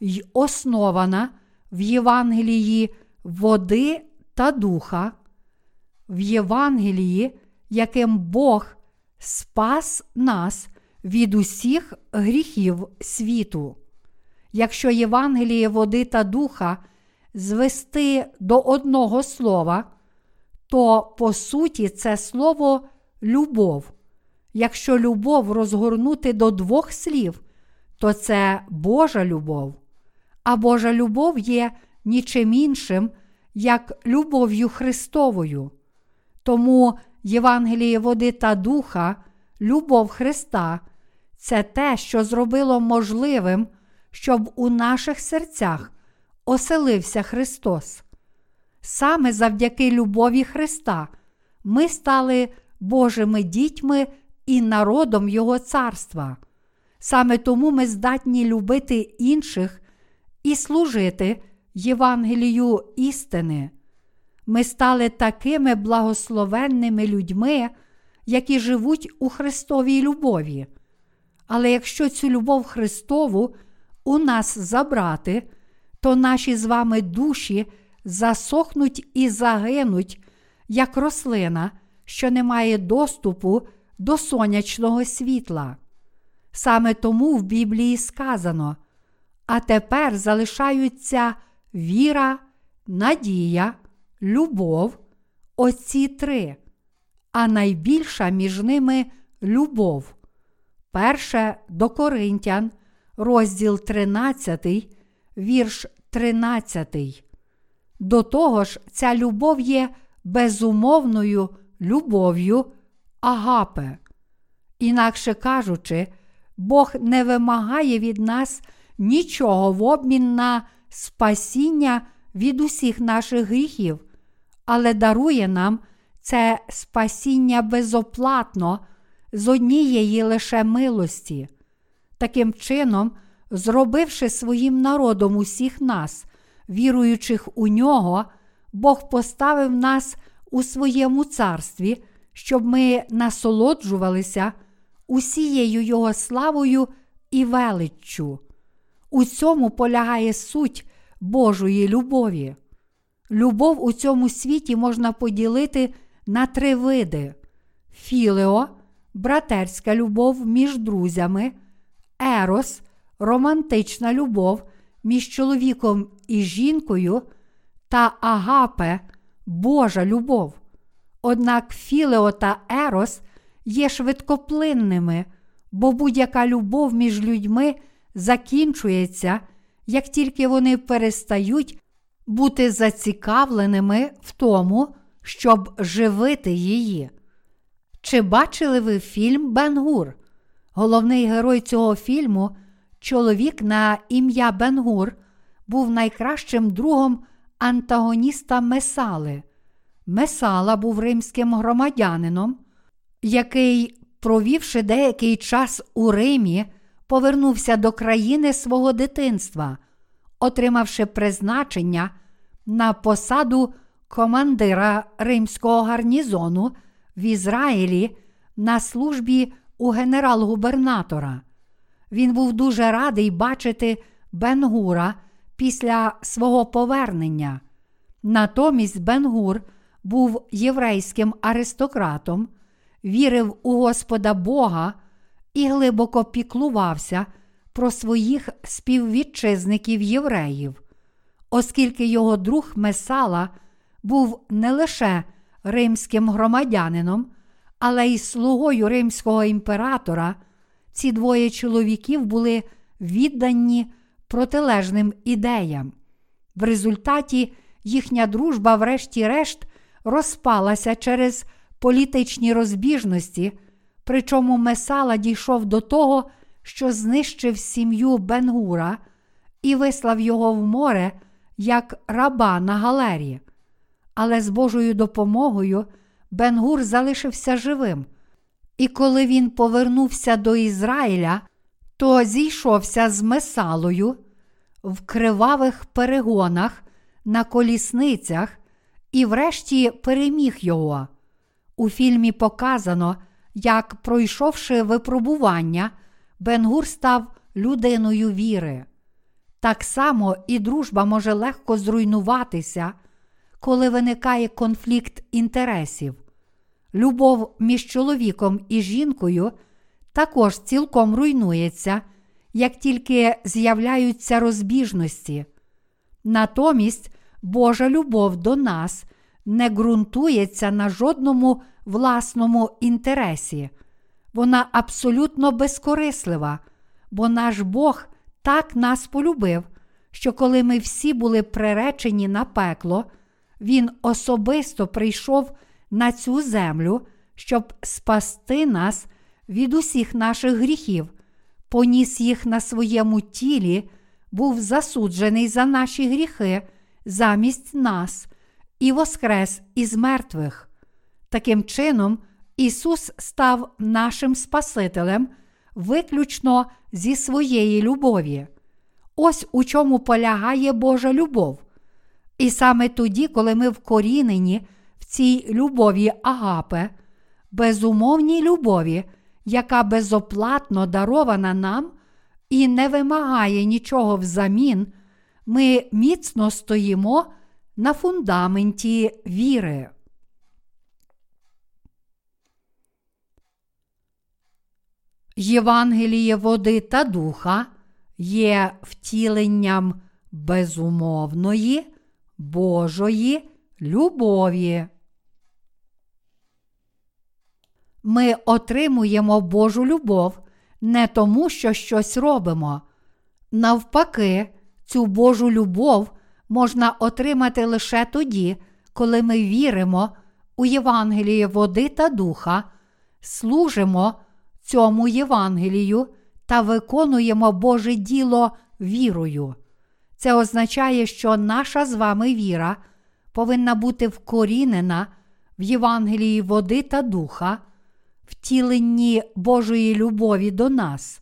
й основана в Євангелії води та духа, в Євангелії, яким Бог спас нас від усіх гріхів світу. Якщо Євангеліє води та духа звести до одного слова, то по суті це слово любов. Якщо любов розгорнути до двох слів, то це Божа любов. А Божа любов є нічим іншим, як любов'ю Христовою. Тому Євангеліє води та духа, любов Христа це те, що зробило можливим, щоб у наших серцях оселився Христос. Саме завдяки любові Христа ми стали Божими дітьми і народом Його царства. Саме тому ми здатні любити інших і служити Євангелію істини. Ми стали такими благословенними людьми, які живуть у Христовій любові. Але якщо цю любов Христову у нас забрати, то наші з вами душі засохнуть і загинуть, як рослина, що не має доступу до сонячного світла. Саме тому в Біблії сказано: а тепер залишаються віра, надія, любов, оці три, а найбільша між ними любов. Перше до Коринтян, розділ 13, вірш 13. До того ж, ця любов є безумовною любов'ю агапе. Інакше кажучи, Бог не вимагає від нас нічого в обмін на спасіння від усіх наших гріхів, але дарує нам це спасіння безоплатно з однієї лише милості. Таким чином, зробивши своїм народом усіх нас, віруючих у нього, Бог поставив нас у своєму царстві, щоб ми насолоджувалися усією Його славою і величчю. У цьому полягає суть Божої любові. Любов у цьому світі можна поділити на три види: філео, братерська любов між друзями, ерос, романтична любов між чоловіком і жінкою, та агапе Божа любов. Однак філео та ерос є швидкоплинними, бо будь-яка любов між людьми закінчується, як тільки вони перестають бути зацікавленими в тому, щоб живити її. Чи бачили ви фільм Бенгур? Головний герой цього фільму, чоловік на ім'я Бенгур, був найкращим другом антагоніста Месали. Месала був римським громадянином, який, провівши деякий час у Римі, повернувся до країни свого дитинства, отримавши призначення на посаду командира римського гарнізону в Ізраїлі на службі у генерал-губернатора. Він був дуже радий бачити Бенгура після свого повернення. Натомість Бенгур був єврейським аристократом, вірив у Господа Бога і глибоко піклувався про своїх співвітчизників євреїв, оскільки його друг Месала був не лише римським громадянином, але й слугою римського імператора, ці двоє чоловіків були віддані протилежним ідеям. В результаті їхня дружба, врешті-решт, розпалася через політичні розбіжності, причому Месала дійшов до того, що знищив сім'ю Бенгура і вислав його в море як раба на галері. Але з Божою допомогою Бенгур залишився живим. І коли він повернувся до Ізраїля, то зійшовся з Месалою в кривавих перегонах на колісницях і, врешті, переміг його. У фільмі показано, як, пройшовши випробування, Бенгур став людиною віри. Так само і дружба може легко зруйнуватися, коли виникає конфлікт інтересів. Любов між чоловіком і жінкою також цілком руйнується, як тільки з'являються розбіжності. Натомість Божа любов до нас не ґрунтується на жодному власному інтересі. Вона абсолютно безкорислива, бо наш Бог так нас полюбив, що коли ми всі були приречені на пекло, Він особисто прийшов на цю землю, щоб спасти нас від усіх наших гріхів, поніс їх на своєму тілі, був засуджений за наші гріхи замість нас і воскрес із мертвих. Таким чином, Ісус став нашим Спасителем виключно зі своєї любові. Ось у чому полягає Божа любов. І саме тоді, коли ми вкорінені цій любові Агапе, безумовній любові, яка безоплатно дарована нам і не вимагає нічого взамін, ми міцно стоїмо на фундаменті віри. Євангеліє води та духа є втіленням безумовної Божої любові. Ми отримуємо Божу любов не тому, що щось робимо. Навпаки, цю Божу любов можна отримати лише тоді, коли ми віримо у Євангеліє води та духа, служимо цьому Євангелію та виконуємо Боже діло вірою. Це означає, що наша з вами віра повинна бути вкорінена в Євангелії води та духа, втіленні Божої любові до нас.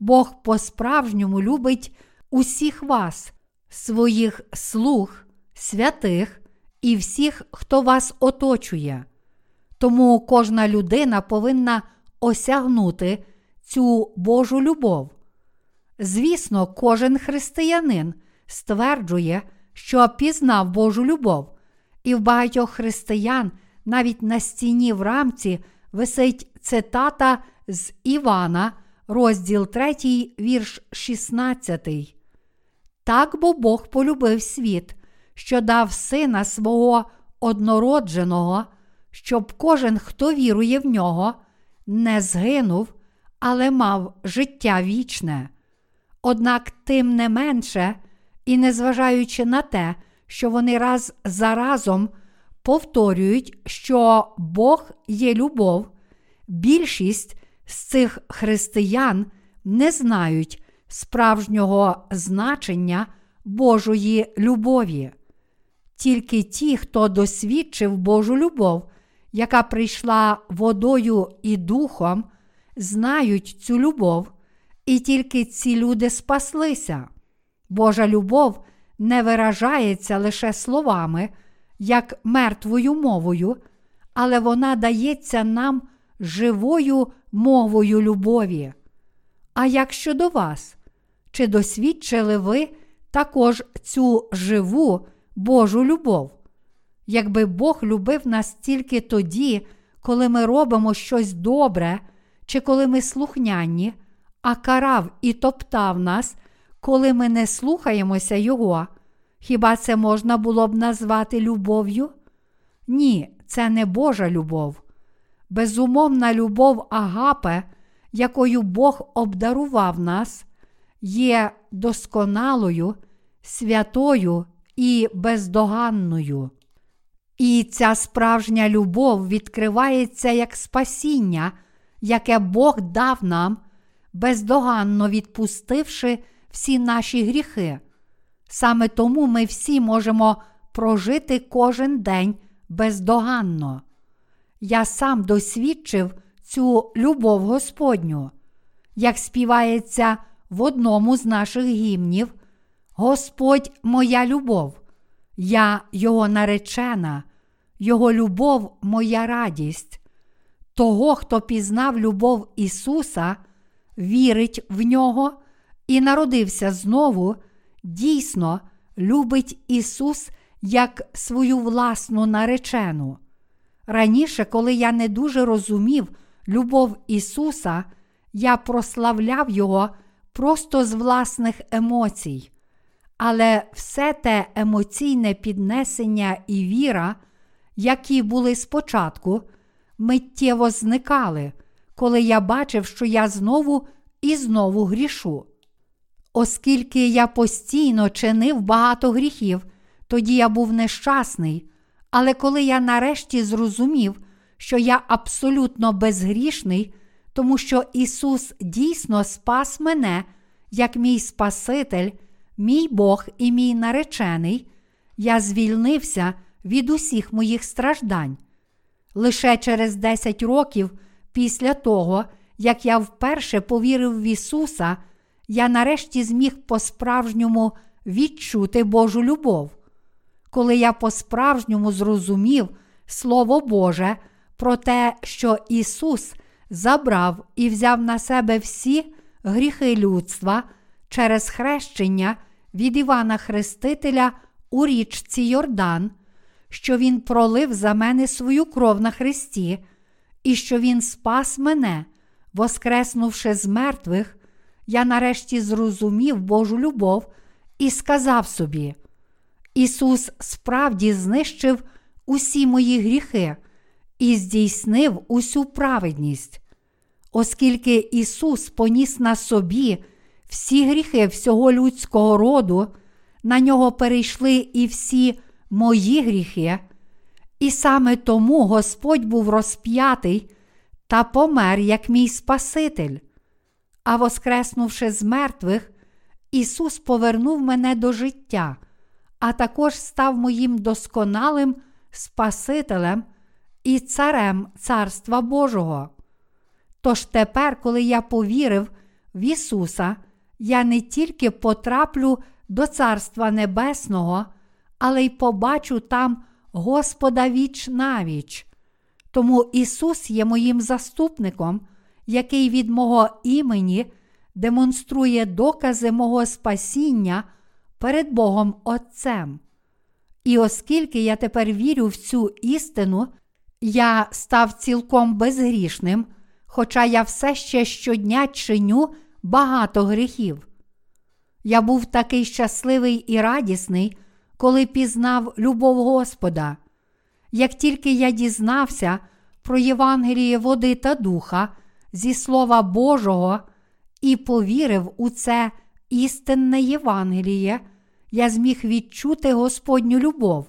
Бог по-справжньому любить усіх вас, своїх слуг, святих і всіх, хто вас оточує. Тому кожна людина повинна осягнути цю Божу любов. Звісно, кожен християнин стверджує, що пізнав Божу любов, і в багатьох християн навіть на стіні в рамці висить цитата з Івана, розділ 3, вірш 16. Так бо Бог полюбив світ, що дав сина свого однородженого, щоб кожен, хто вірує в нього, не згинув, але мав життя вічне. Однак, тим не менше, і незважаючи на те, що вони раз за разом повторюють, що Бог є любов, більшість з цих християн не знають справжнього значення Божої любові. Тільки ті, хто досвідчив Божу любов, яка прийшла водою і духом, знають цю любов, і тільки ці люди спаслися. Божа любов не виражається лише словами, як мертвою мовою, але вона дається нам живою мовою любові. А як щодо вас? Чи досвідчили ви також цю живу Божу любов? Якби Бог любив нас тільки тоді, коли ми робимо щось добре, чи коли ми слухняні, а карав і топтав нас, коли ми не слухаємося Його, хіба це можна було б назвати любов'ю? Ні, це не Божа любов. Безумовна любов Агапе, якою Бог обдарував нас, є досконалою, святою і бездоганною. І ця справжня любов відкривається як спасіння, яке Бог дав нам, бездоганно відпустивши всі наші гріхи. Саме тому ми всі можемо прожити кожен день бездоганно. Я сам досвідчив цю любов Господню, як співається в одному з наших гімнів, Господь моя любов, я Його наречена, Його любов моя радість. Того, хто пізнав любов Ісуса, вірить в нього і народився знову, дійсно любить Ісус як свою власну наречену. Раніше, коли я не дуже розумів любов Ісуса, я прославляв Його просто з власних емоцій. Але все те емоційне піднесення і віра, які були спочатку, миттєво зникали, коли я бачив, що я знову і знову грішу. Оскільки я постійно чинив багато гріхів, тоді я був нещасний, але коли я нарешті зрозумів, що я абсолютно безгрішний, тому що Ісус дійсно спас мене як мій Спаситель, мій Бог і мій наречений, я звільнився від усіх моїх страждань. Лише через 10 років після того, як я вперше повірив в Ісуса, я нарешті зміг по-справжньому відчути Божу любов. Коли я по-справжньому зрозумів Слово Боже про те, що Ісус забрав і взяв на себе всі гріхи людства через хрещення від Івана Хрестителя у річці Йордан, що Він пролив за мене свою кров на Христі, і що Він спас мене, воскреснувши з мертвих, я нарешті зрозумів Божу любов і сказав собі: Ісус справді знищив усі мої гріхи і здійснив усю праведність. Оскільки Ісус поніс на собі всі гріхи всього людського роду, на нього перейшли і всі мої гріхи, і саме тому Господь був розп'ятий та помер як мій Спаситель. А воскреснувши з мертвих, Ісус повернув мене до життя, а також став моїм досконалим Спасителем і Царем Царства Божого. Тож тепер, коли я повірив в Ісуса, я не тільки потраплю до Царства Небесного, але й побачу там Господа віч навіч. Тому Ісус є моїм заступником, який від мого імені демонструє докази мого спасіння перед Богом Отцем. І оскільки я тепер вірю в цю істину, я став цілком безгрішним, хоча я все ще щодня чиню багато гріхів. Я був такий щасливий і радісний, коли пізнав любов Господа. Як тільки я дізнався про Євангеліє води та духа зі Слова Божого і повірив у це істинне Євангеліє, я зміг відчути Господню любов.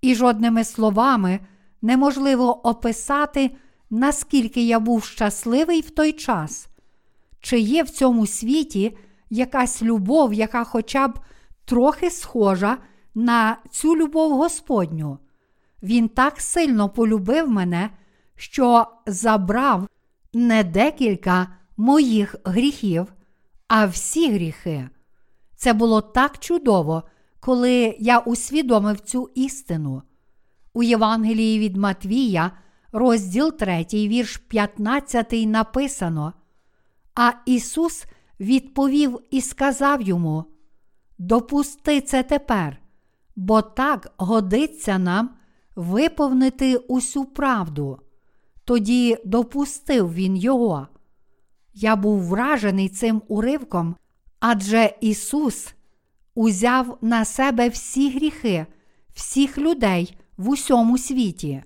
І жодними словами неможливо описати, наскільки я був щасливий в той час. Чи є в цьому світі якась любов, яка хоча б трохи схожа на цю любов Господню? Він так сильно полюбив мене, що забрав не декілька моїх гріхів, а всі гріхи. Це було так чудово, коли я усвідомив цю істину. У Євангелії від Матвія, розділ 3, вірш 15 написано. А Ісус відповів і сказав йому: Допусти це тепер, бо так годиться нам виповнити усю правду. Тоді допустив він його. Я був вражений цим уривком, адже Ісус узяв на себе всі гріхи, всіх людей в усьому світі.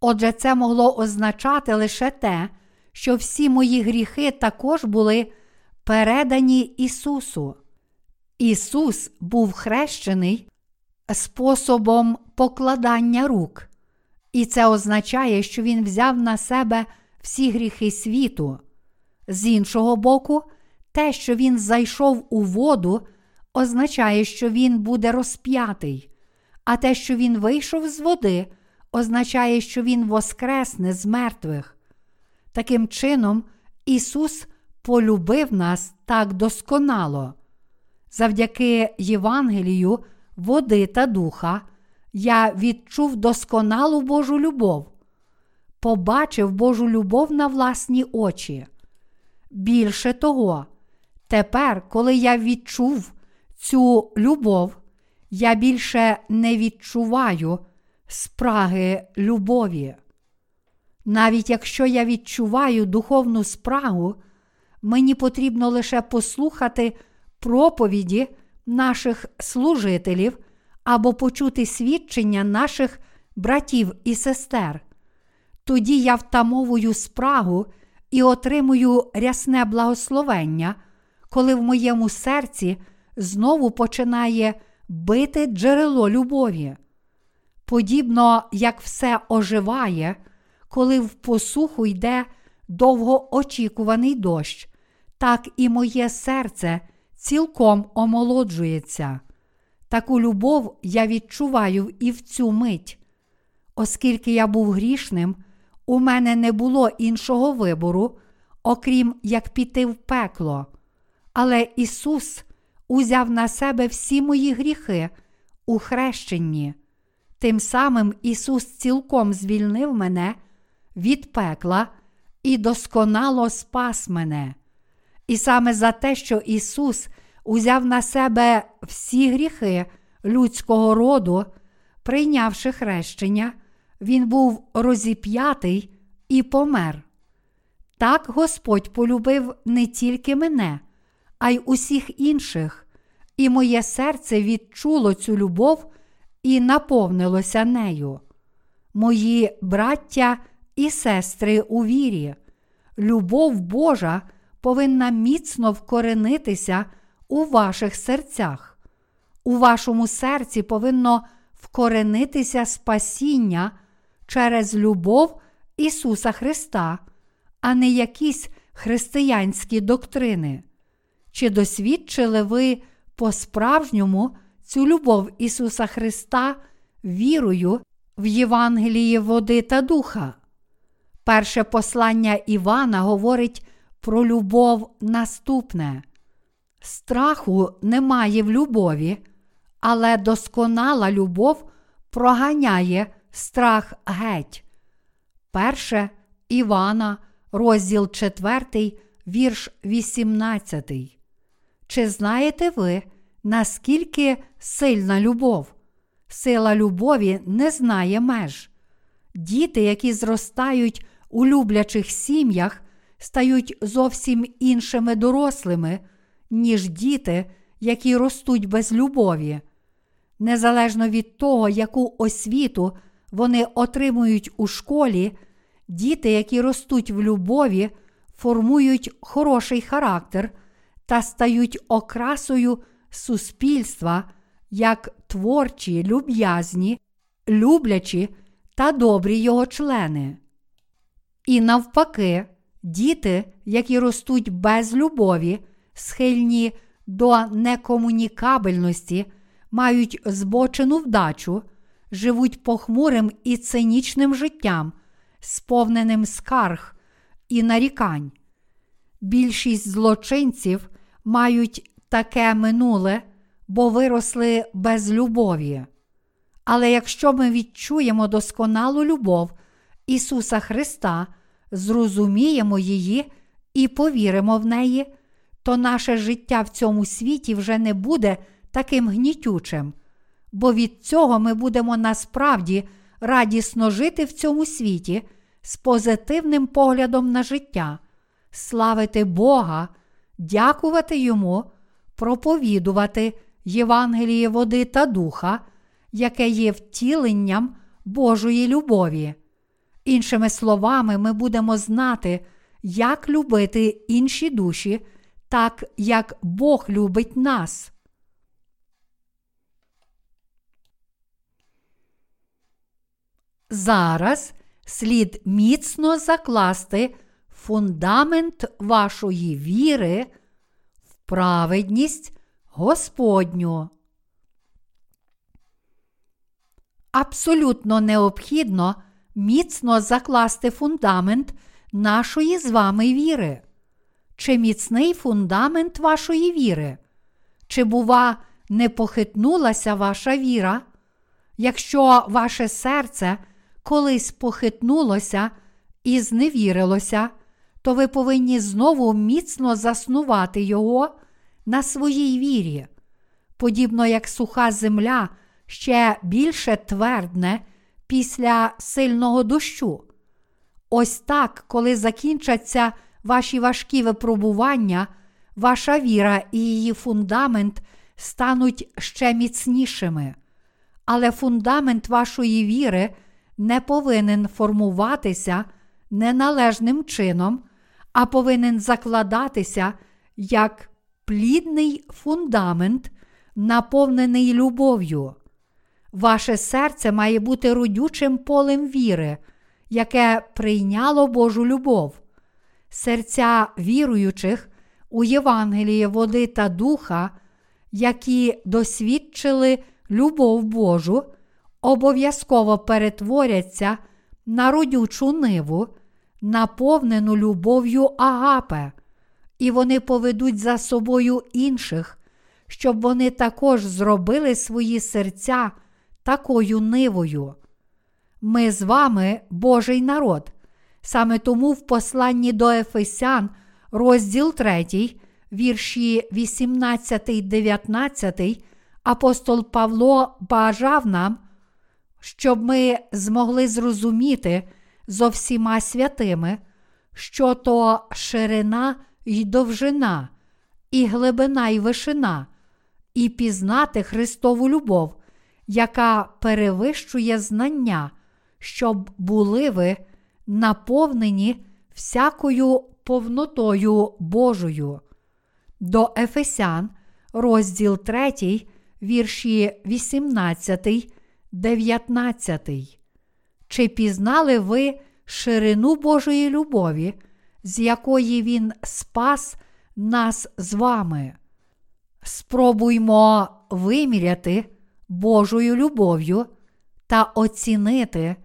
Отже, це могло означати лише те, що всі мої гріхи також були передані Ісусу. Ісус був хрещений способом покладання рук, і це означає, що Він взяв на себе всі гріхи світу. З іншого боку, те, що Він зайшов у воду, означає, що Він буде розп'ятий, а те, що Він вийшов з води, означає, що Він воскресне з мертвих. Таким чином, Ісус полюбив нас так досконало. Завдяки Євангелію, води та духа, я відчув досконалу Божу любов, побачив Божу любов на власні очі. Більше того, тепер, коли я відчув цю любов, я більше не відчуваю спраги любові. Навіть якщо я відчуваю духовну спрагу, мені потрібно лише послухати проповіді наших служителів або почути свідчення наших братів і сестер. Тоді я втамовую спрагу і отримую рясне благословення, коли в моєму серці знову починає бити джерело любові. Подібно як все оживає, коли в посуху йде довгоочікуваний дощ, так і моє серце цілком омолоджується. Таку любов я відчуваю і в цю мить. Оскільки я був грішним, у мене не було іншого вибору, окрім як піти в пекло. Але Ісус узяв на себе всі мої гріхи у хрещенні. Тим самим Ісус цілком звільнив мене від пекла і досконало спас мене. І саме за те, що Ісус узяв на себе всі гріхи людського роду, прийнявши хрещення, Він був розіп'ятий і помер. Так Господь полюбив не тільки мене, а й усіх інших, і моє серце відчуло цю любов і наповнилося нею. Мої браття і сестри у вірі, любов Божа повинна міцно вкоренитися у ваших серцях. У вашому серці повинно вкоренитися спасіння через любов Ісуса Христа, а не якісь християнські доктрини. Чи досвідчили ви по-справжньому цю любов Ісуса Христа вірою в Євангелії води та духа? Перше послання Івана говорить про любов наступне. Страху немає в любові, але досконала любов проганяє страх геть. Перше Івана, розділ 4, вірш 18. Чи знаєте ви, наскільки сильна любов? Сила любові не знає меж. Діти, які зростають у люблячих сім'ях, стають зовсім іншими дорослими, ніж діти, які ростуть без любові. Незалежно від того, яку освіту вони отримують у школі, діти, які ростуть в любові, формують хороший характер та стають окрасою суспільства як творчі, люб'язні, люблячі та добрі його члени. І навпаки, діти, які ростуть без любові, схильні до некомунікабельності, мають збочену вдачу, живуть похмурим і цинічним життям, сповненим скарг і нарікань. Більшість злочинців мають таке минуле, бо виросли без любові. Але якщо ми відчуємо досконалу любов Ісуса Христа, зрозуміємо її і повіримо в неї, то наше життя в цьому світі вже не буде таким гнітючим, бо від цього ми будемо насправді радісно жити в цьому світі з позитивним поглядом на життя, славити Бога, дякувати Йому, проповідувати Євангеліє води та духа, яке є втіленням Божої любові. Іншими словами, ми будемо знати, як любити інші душі, так як Бог любить нас. Зараз слід міцно закласти фундамент вашої віри в праведність Господню. Абсолютно необхідно міцно закласти фундамент нашої з вами віри. Чи міцний фундамент вашої віри? Чи, бува, не похитнулася ваша віра? Якщо ваше серце колись похитнулося і зневірилося, то ви повинні знову міцно заснувати його на своїй вірі. Подібно як суха земля ще більше твердне після сильного дощу. Ось так, коли закінчаться ваші важкі випробування, ваша віра і її фундамент стануть ще міцнішими. Але фундамент вашої віри не повинен формуватися неналежним чином, а повинен закладатися як плідний фундамент, наповнений любов'ю. Ваше серце має бути родючим полем віри, яке прийняло Божу любов. Серця віруючих у Євангелії води та духа, які досвідчили любов Божу, обов'язково перетворяться на родючу ниву, наповнену любов'ю агапе, і вони поведуть за собою інших, щоб вони також зробили свої серця такою нивою. Ми з вами Божий народ. Саме тому в посланні до Ефесян, розділ 3, вірші 18, 19, апостол Павло бажав нам, щоб ми змогли зрозуміти зо всіма святими, що то ширина й довжина, і глибина й вишина, і пізнати Христову любов, яка перевищує знання, щоб були ви наповнені всякою повнотою Божою. До Ефесян, розділ 3, вірші 18, 19. Чи пізнали ви ширину Божої любові, з якої Він спас нас з вами? Спробуймо виміряти Божою любов'ю та оцінити,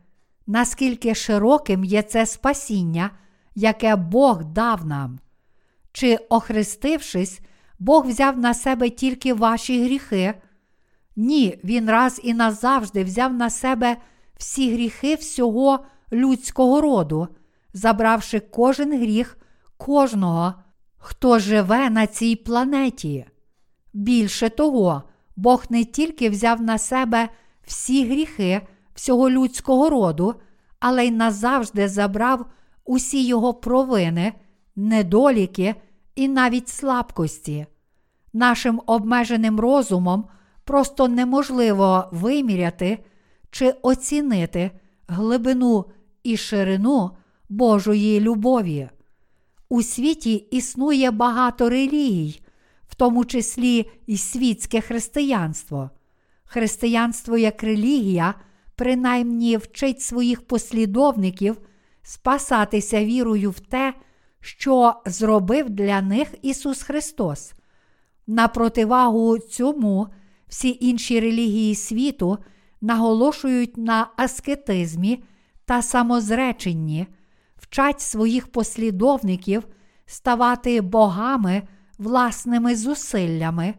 наскільки широким є це спасіння, яке Бог дав нам. Чи, охрестившись, Бог взяв на себе тільки ваші гріхи? Ні, Він раз і назавжди взяв на себе всі гріхи всього людського роду, забравши кожен гріх кожного, хто живе на цій планеті. Більше того, Бог не тільки взяв на себе всі гріхи всього людського роду, але й назавжди забрав усі його провини, недоліки і навіть слабкості. Нашим обмеженим розумом просто неможливо виміряти чи оцінити глибину і ширину Божої любові. У світі існує багато релігій, в тому числі і світське християнство. Християнство як релігія, принаймні вчить своїх послідовників спасатися вірою в те, що зробив для них Ісус Христос. На противагу цьому всі інші релігії світу наголошують на аскетизмі та самозреченні, вчать своїх послідовників ставати богами власними зусиллями.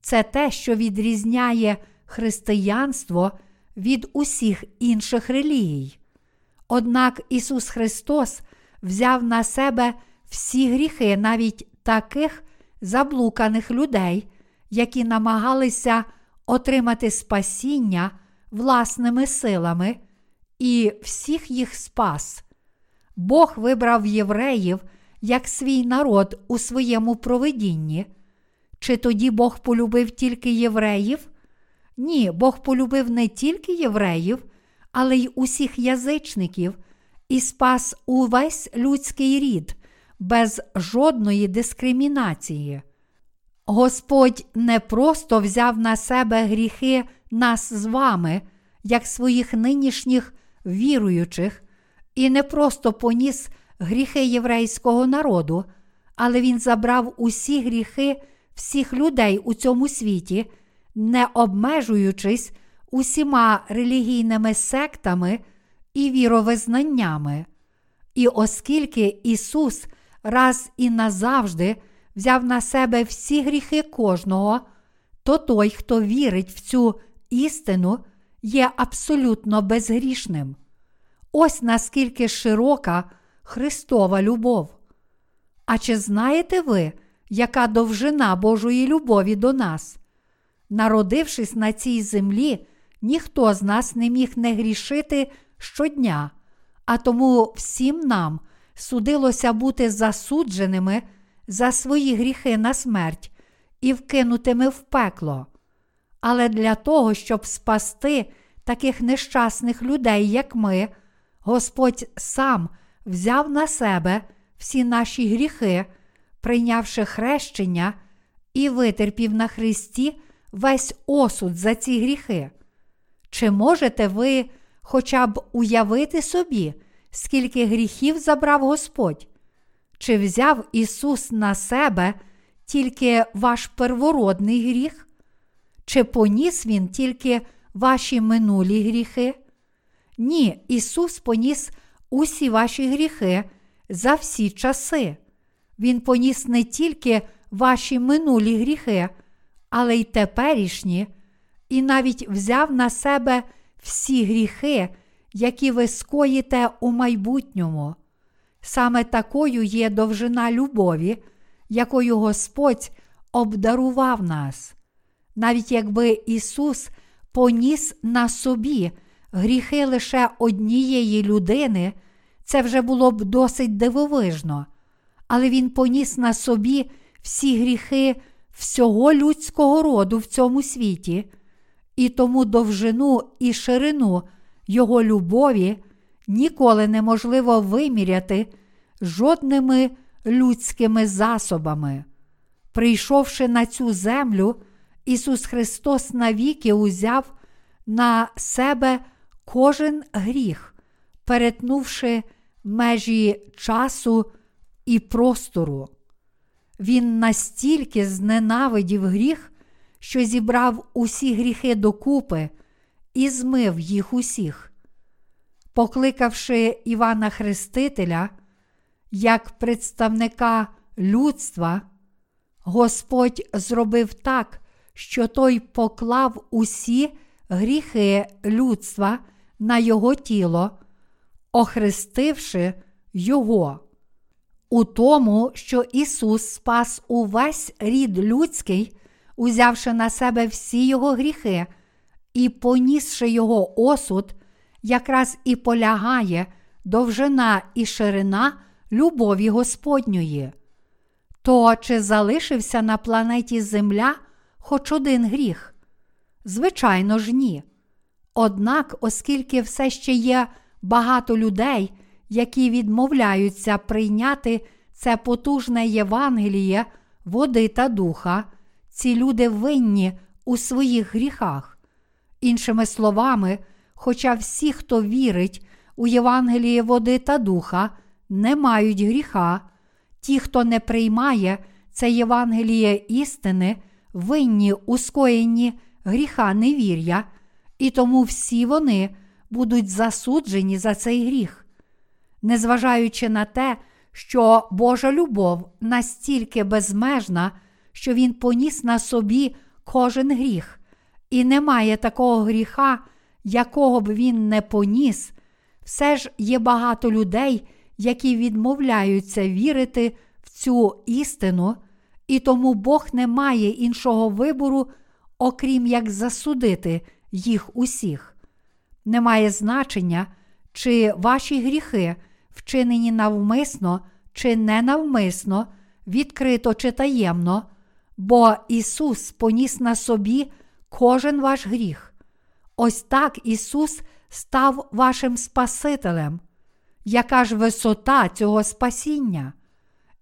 Це те, що відрізняє християнство від усіх інших релігій. Однак Ісус Христос взяв на себе всі гріхи навіть таких заблуканих людей, які намагалися отримати спасіння власними силами, і всіх їх спас. Бог вибрав євреїв як свій народ у своєму провидінні. Чи тоді Бог полюбив тільки євреїв? Ні, Бог полюбив не тільки євреїв, але й усіх язичників і спас увесь людський рід без жодної дискримінації. Господь не просто взяв на себе гріхи нас з вами, як своїх нинішніх віруючих, і не просто поніс гріхи єврейського народу, але Він забрав усі гріхи всіх людей у цьому світі, не обмежуючись усіма релігійними сектами і віровизнаннями. І оскільки Ісус раз і назавжди взяв на себе всі гріхи кожного, то той, хто вірить в цю істину, є абсолютно безгрішним. Ось наскільки широка Христова любов. А чи знаєте ви, яка довжина Божої любові до нас? Народившись на цій землі, ніхто з нас не міг не грішити щодня, а тому всім нам судилося бути засудженими за свої гріхи на смерть і вкинутими в пекло. Але для того, щоб спасти таких нещасних людей, як ми, Господь сам взяв на себе всі наші гріхи, прийнявши хрещення і витерпів на Христі весь осуд за ці гріхи. Чи можете ви хоча б уявити собі, скільки гріхів забрав Господь? Чи взяв Ісус на себе тільки ваш первородний гріх? Чи поніс Він тільки ваші минулі гріхи? Ні, Ісус поніс усі ваші гріхи за всі часи. Він поніс не тільки ваші минулі гріхи, але й теперішні, і навіть взяв на себе всі гріхи, які ви скоїте у майбутньому. Саме такою є довжина любові, якою Господь обдарував нас. Навіть якби Ісус поніс на собі гріхи лише однієї людини, це вже було б досить дивовижно, але Він поніс на собі всі гріхи всього людського роду в цьому світі, і тому довжину і ширину Його любові ніколи неможливо виміряти жодними людськими засобами. Прийшовши на цю землю, Ісус Христос навіки узяв на себе кожен гріх, перетнувши межі часу і простору. Він настільки зненавидів гріх, що зібрав усі гріхи докупи і змив їх усіх. Покликавши Івана Хрестителя як представника людства, Господь зробив так, що той поклав усі гріхи людства на його тіло, охрестивши Його. У тому, що Ісус спас увесь рід людський, узявши на себе всі його гріхи і понісши його осуд, якраз і полягає довжина і ширина любові Господньої. То чи залишився на планеті Земля хоч один гріх? Звичайно ж, ні. Однак, оскільки все ще є багато людей, які відмовляються прийняти це потужне Євангеліє, води та духа, ці люди винні у своїх гріхах. Іншими словами, хоча всі, хто вірить у Євангеліє води та духа, не мають гріха, ті, хто не приймає це Євангеліє істини, винні у скоєнні гріха невір'я, і тому всі вони будуть засуджені за цей гріх. Незважаючи на те, що Божа любов настільки безмежна, що Він поніс на собі кожен гріх, і немає такого гріха, якого б він не поніс, все ж є багато людей, які відмовляються вірити в цю істину, і тому Бог не має іншого вибору, окрім як засудити їх усіх. Немає значення, чи ваші гріхи, вчинені навмисно чи ненавмисно, відкрито чи таємно, бо Ісус поніс на собі кожен ваш гріх. Ось так Ісус став вашим Спасителем. Яка ж висота цього спасіння?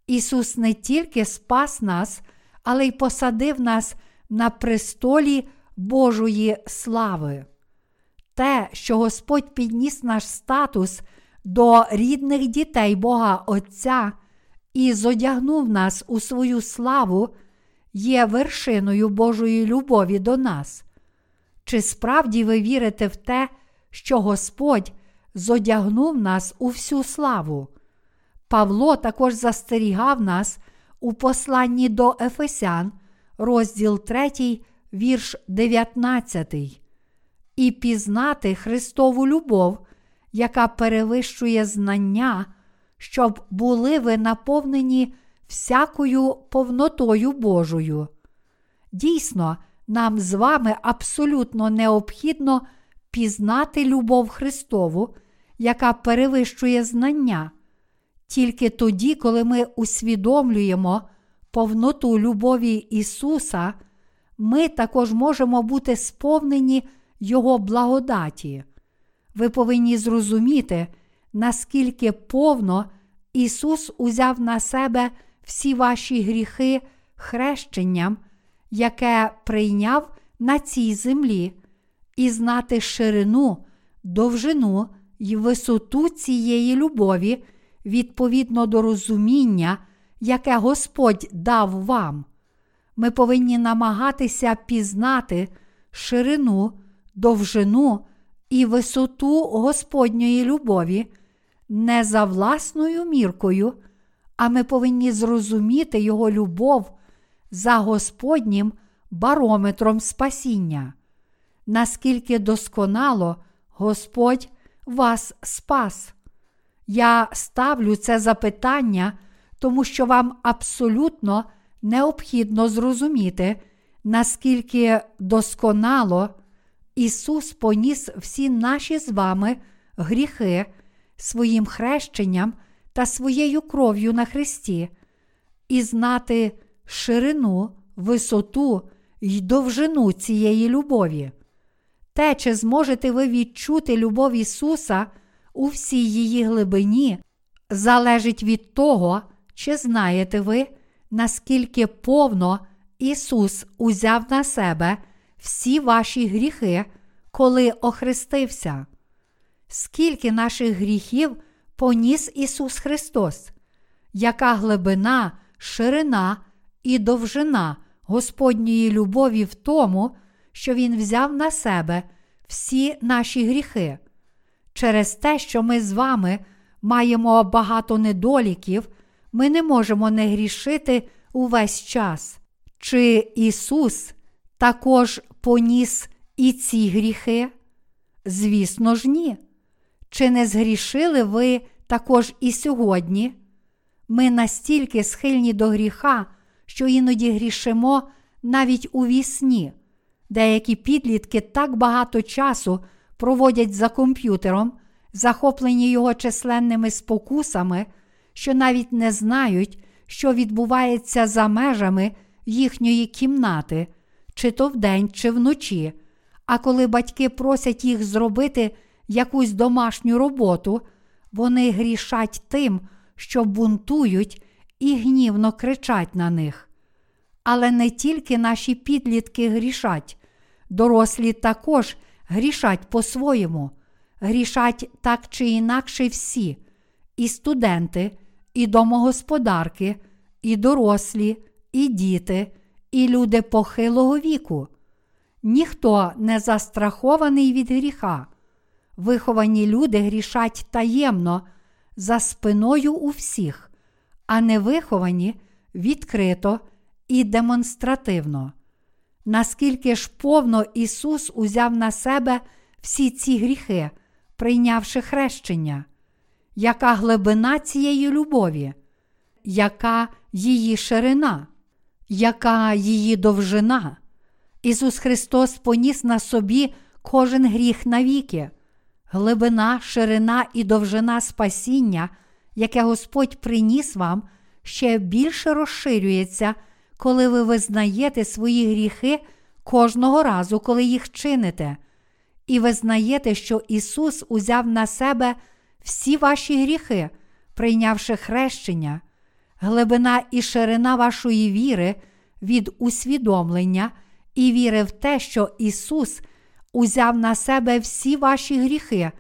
Ісус не тільки спас нас, але й посадив нас на престолі Божої слави. Те, що Господь підніс наш статус до рідних дітей Бога Отця і зодягнув нас у свою славу, є вершиною Божої любові до нас. Чи справді ви вірите в те, що Господь зодягнув нас у всю славу? Павло також застерігав нас у посланні до Ефесян, розділ 3, вірш 19. І пізнати Христову любов, яка перевищує знання, щоб були ви наповнені всякою повнотою Божою. Дійсно, нам з вами абсолютно необхідно пізнати любов Христову, яка перевищує знання. Тільки тоді, коли ми усвідомлюємо повноту любові Ісуса, ми також можемо бути сповнені Його благодаті. Ви повинні зрозуміти, наскільки повно Ісус узяв на себе всі ваші гріхи хрещенням, яке прийняв на цій землі, і знати ширину, довжину й висоту цієї любові відповідно до розуміння, яке Господь дав вам. Ми повинні намагатися пізнати ширину, довжину і висоту Господньої любові не за власною міркою, а ми повинні зрозуміти Його любов за Господнім барометром спасіння. Наскільки досконало Господь вас спас. Я ставлю це запитання, тому що вам абсолютно необхідно зрозуміти, наскільки досконало Ісус поніс всі наші з вами гріхи своїм хрещенням та своєю кров'ю на Христі, і знати ширину, висоту й довжину цієї любові. Те, чи зможете ви відчути любов Ісуса у всій її глибині, залежить від того, чи знаєте ви, наскільки повно Ісус узяв на себе всі ваші гріхи, коли охрестився. Скільки наших гріхів поніс Ісус Христос, яка глибина, ширина і довжина Господньої любові в тому, що Він взяв на себе всі наші гріхи. Через те, що ми з вами маємо багато недоліків, ми не можемо не грішити увесь час. Чи Ісус також поніс і ці гріхи? Звісно ж, ні. Чи не згрішили ви також і сьогодні? Ми настільки схильні до гріха, що іноді грішимо навіть у вісні. Деякі підлітки так багато часу проводять за комп'ютером, захоплені його численними спокусами, що навіть не знають, що відбувається за межами їхньої кімнати, чи то вдень, чи вночі. А коли батьки просять їх зробити якусь домашню роботу, вони грішать тим, що бунтують і гнівно кричать на них. Але не тільки наші підлітки грішать, дорослі також грішать по-своєму, грішать так чи інакше всі, і студенти, і домогосподарки, і дорослі, і діти, і люди похилого віку. Ніхто не застрахований від гріха. Виховані люди грішать таємно за спиною у всіх, а не виховані відкрито і демонстративно. Наскільки ж повно Ісус узяв на себе всі ці гріхи, прийнявши хрещення, яка глибина цієї любові, яка її ширина, яка її довжина? Ісус Христос поніс на собі кожен гріх навіки, глибина, ширина і довжина спасіння, яке Господь приніс вам, ще більше розширюється, коли ви визнаєте свої гріхи кожного разу, коли їх чините, і визнаєте, що Ісус узяв на себе всі ваші гріхи, прийнявши хрещення, глибина і ширина вашої віри від усвідомлення і віри в те, що Ісус узяв на себе всі ваші гріхи,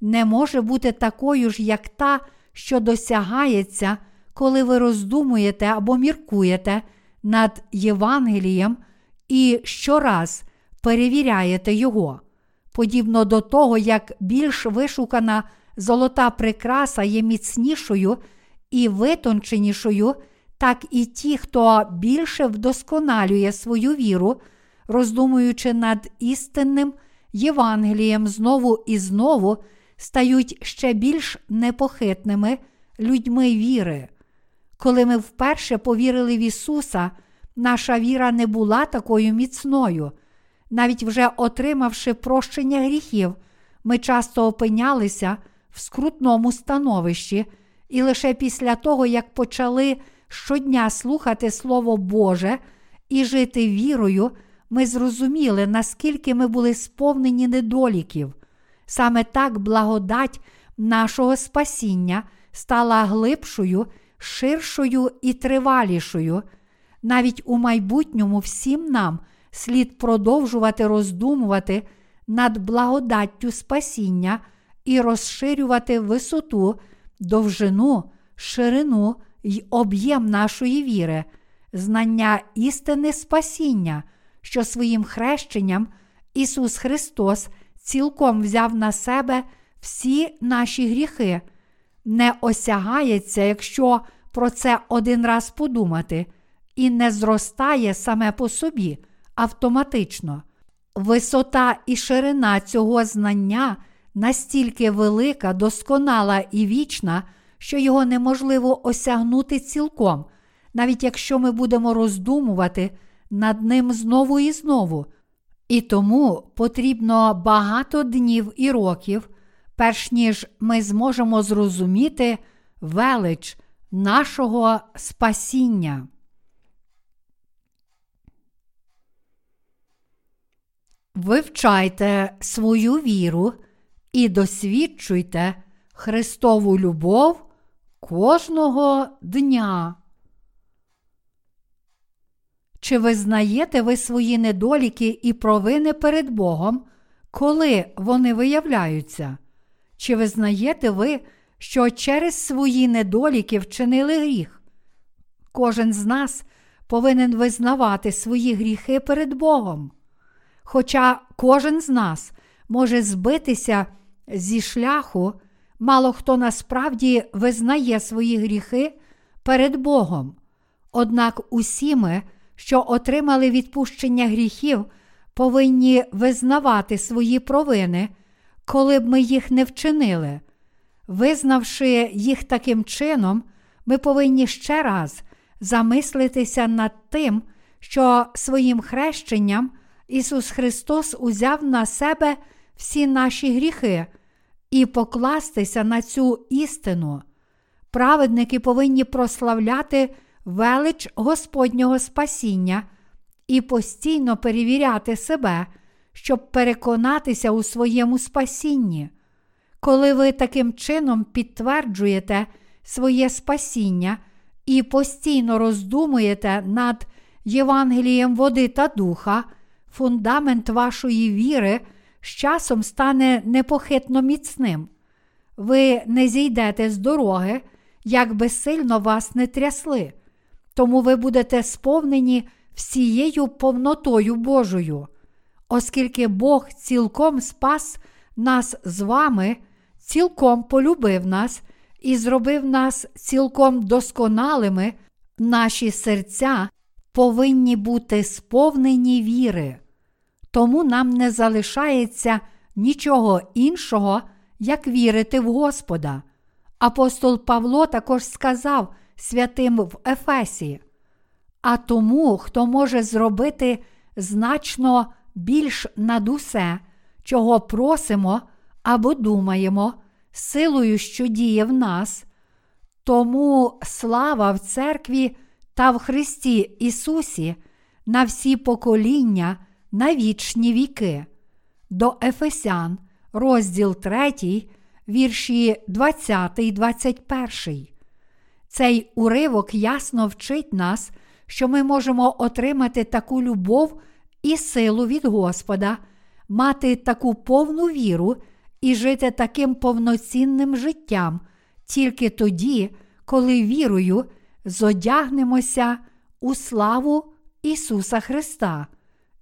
не може бути такою ж, як та, що досягається, коли ви роздумуєте або міркуєте над Євангелієм і щораз перевіряєте його. Подібно до того, як більш вишукана золота прикраса є міцнішою і витонченішою, так і ті, хто більше вдосконалює свою віру, роздумуючи над істинним Євангелієм знову і знову, стають ще більш непохитними людьми віри. Коли ми вперше повірили в Ісуса, наша віра не була такою міцною. Навіть вже отримавши прощення гріхів, ми часто опинялися в скрутному становищі, і лише після того, як почали щодня слухати Слово Боже і жити вірою, ми зрозуміли, наскільки ми були сповнені недоліків. Саме так благодать нашого спасіння стала глибшою, ширшою і тривалішою. Навіть у майбутньому всім нам слід продовжувати роздумувати над благодаттю спасіння і розширювати висоту, довжину, ширину й об'єм нашої віри, знання істини спасіння, що своїм хрещенням Ісус Христос цілком взяв на себе всі наші гріхи, не осягається, якщо про це один раз подумати, і не зростає саме по собі автоматично. Висота і ширина цього знання настільки велика, досконала і вічна, що його неможливо осягнути цілком, навіть якщо ми будемо роздумувати над ним знову і знову. І тому потрібно багато днів і років, перш ніж ми зможемо зрозуміти велич нашого спасіння. Вивчайте свою віру і досвідчуйте Христову любов кожного дня. Чи визнаєте ви свої недоліки і провини перед Богом, коли вони виявляються? Чи визнаєте ви, що через свої недоліки вчинили гріх? Кожен з нас повинен визнавати свої гріхи перед Богом. Хоча кожен з нас може збитися зі шляху, мало хто насправді визнає свої гріхи перед Богом. Однак усі ми, що отримали відпущення гріхів, повинні визнавати свої провини, коли б ми їх не вчинили. Визнавши їх таким чином, ми повинні ще раз замислитися над тим, що своїм хрещенням Ісус Христос узяв на себе всі наші гріхи і покластися на цю істину. Праведники повинні прославляти велич Господнього спасіння і постійно перевіряти себе, щоб переконатися у своєму спасінні. Коли ви таким чином підтверджуєте своє спасіння і постійно роздумуєте над Євангелієм води та духа, фундамент вашої віри з часом стане непохитно міцним. Ви не зійдете з дороги, як би сильно вас не трясли, тому ви будете сповнені всією повнотою Божою, оскільки Бог цілком спас нас з вами, цілком полюбив нас і зробив нас цілком досконалими, наші серця повинні бути сповнені віри. Тому нам не залишається нічого іншого, як вірити в Господа. Апостол Павло також сказав святим в Ефесі. А тому, хто може зробити значно більш над усе, чого просимо або думаємо, силою, що діє в нас, тому слава в церкві та в Христі Ісусі на всі покоління, на вічні віки. До Ефесян, розділ 3, вірші 20, 21. Цей уривок ясно вчить нас, що ми можемо отримати таку любов і силу від Господа, мати таку повну віру і жити таким повноцінним життям тільки тоді, коли вірою зодягнемося у славу Ісуса Христа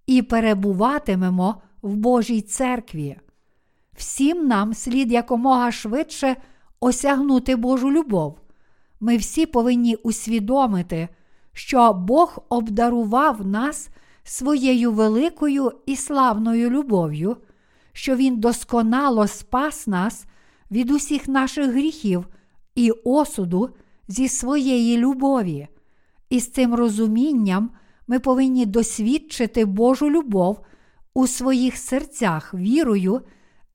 і перебуватимемо в Божій церкві. Всім нам слід якомога швидше осягнути Божу любов. Ми всі повинні усвідомити, що Бог обдарував нас своєю великою і славною любов'ю, що Він досконало спас нас від усіх наших гріхів і осуду зі своєї любові. І з цим розумінням ми повинні досвідчити Божу любов у своїх серцях вірою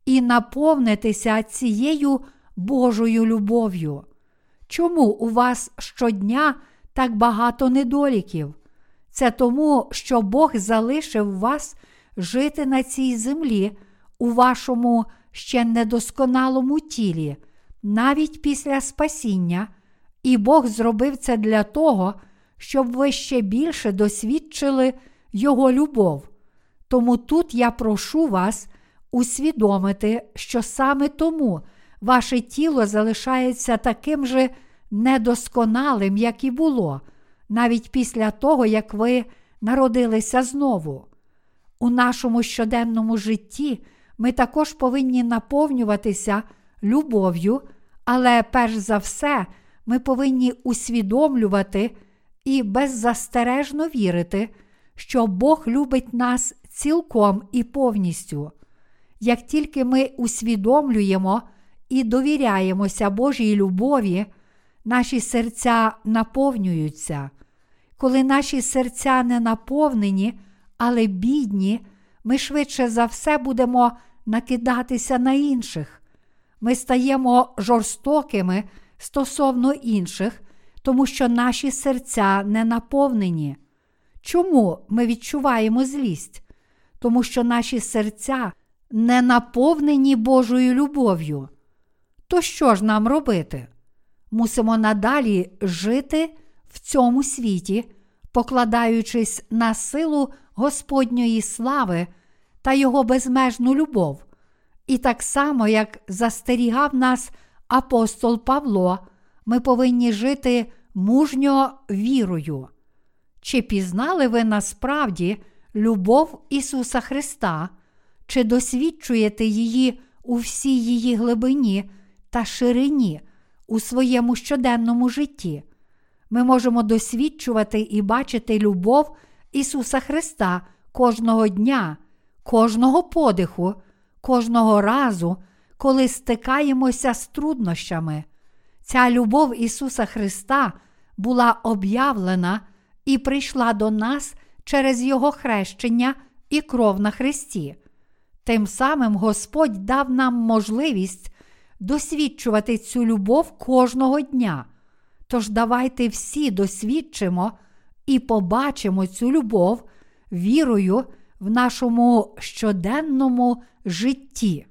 і наповнитися цією Божою любов'ю. Чому у вас щодня так багато недоліків? Це тому, що Бог залишив вас жити на цій землі у вашому ще недосконалому тілі, навіть після спасіння, і Бог зробив це для того, щоб ви ще більше досвідчили Його любов. Тому тут я прошу вас усвідомити, що саме тому ваше тіло залишається таким же недосконалим, як і було, навіть після того, як ви народилися знову. У нашому щоденному житті ми також повинні наповнюватися любов'ю, але перш за все ми повинні усвідомлювати і беззастережно вірити, що Бог любить нас цілком і повністю. Як тільки ми усвідомлюємо і довіряємося Божій любові, наші серця наповнюються. Коли наші серця не наповнені, але бідні, ми швидше за все будемо накидатися на інших. Ми стаємо жорстокими стосовно інших, тому що наші серця не наповнені. Чому ми відчуваємо злість? Тому що наші серця не наповнені Божою любов'ю. То що ж нам робити? Мусимо надалі жити в цьому світі, покладаючись на силу Господньої слави та Його безмежну любов. І так само, як застерігав нас апостол Павло, ми повинні жити мужньо вірою. Чи пізнали ви насправді любов Ісуса Христа, чи досвідчуєте її у всій її глибині та ширині у своєму щоденному житті? Ми можемо досвідчувати і бачити любов Ісуса Христа кожного дня, кожного подиху, кожного разу, коли стикаємося з труднощами. Ця любов Ісуса Христа була об'явлена і прийшла до нас через Його хрещення і кров на Христі. Тим самим Господь дав нам можливість досвідчувати цю любов кожного дня. Тож давайте всі досвідчимо і побачимо цю любов вірою в нашому щоденному житті.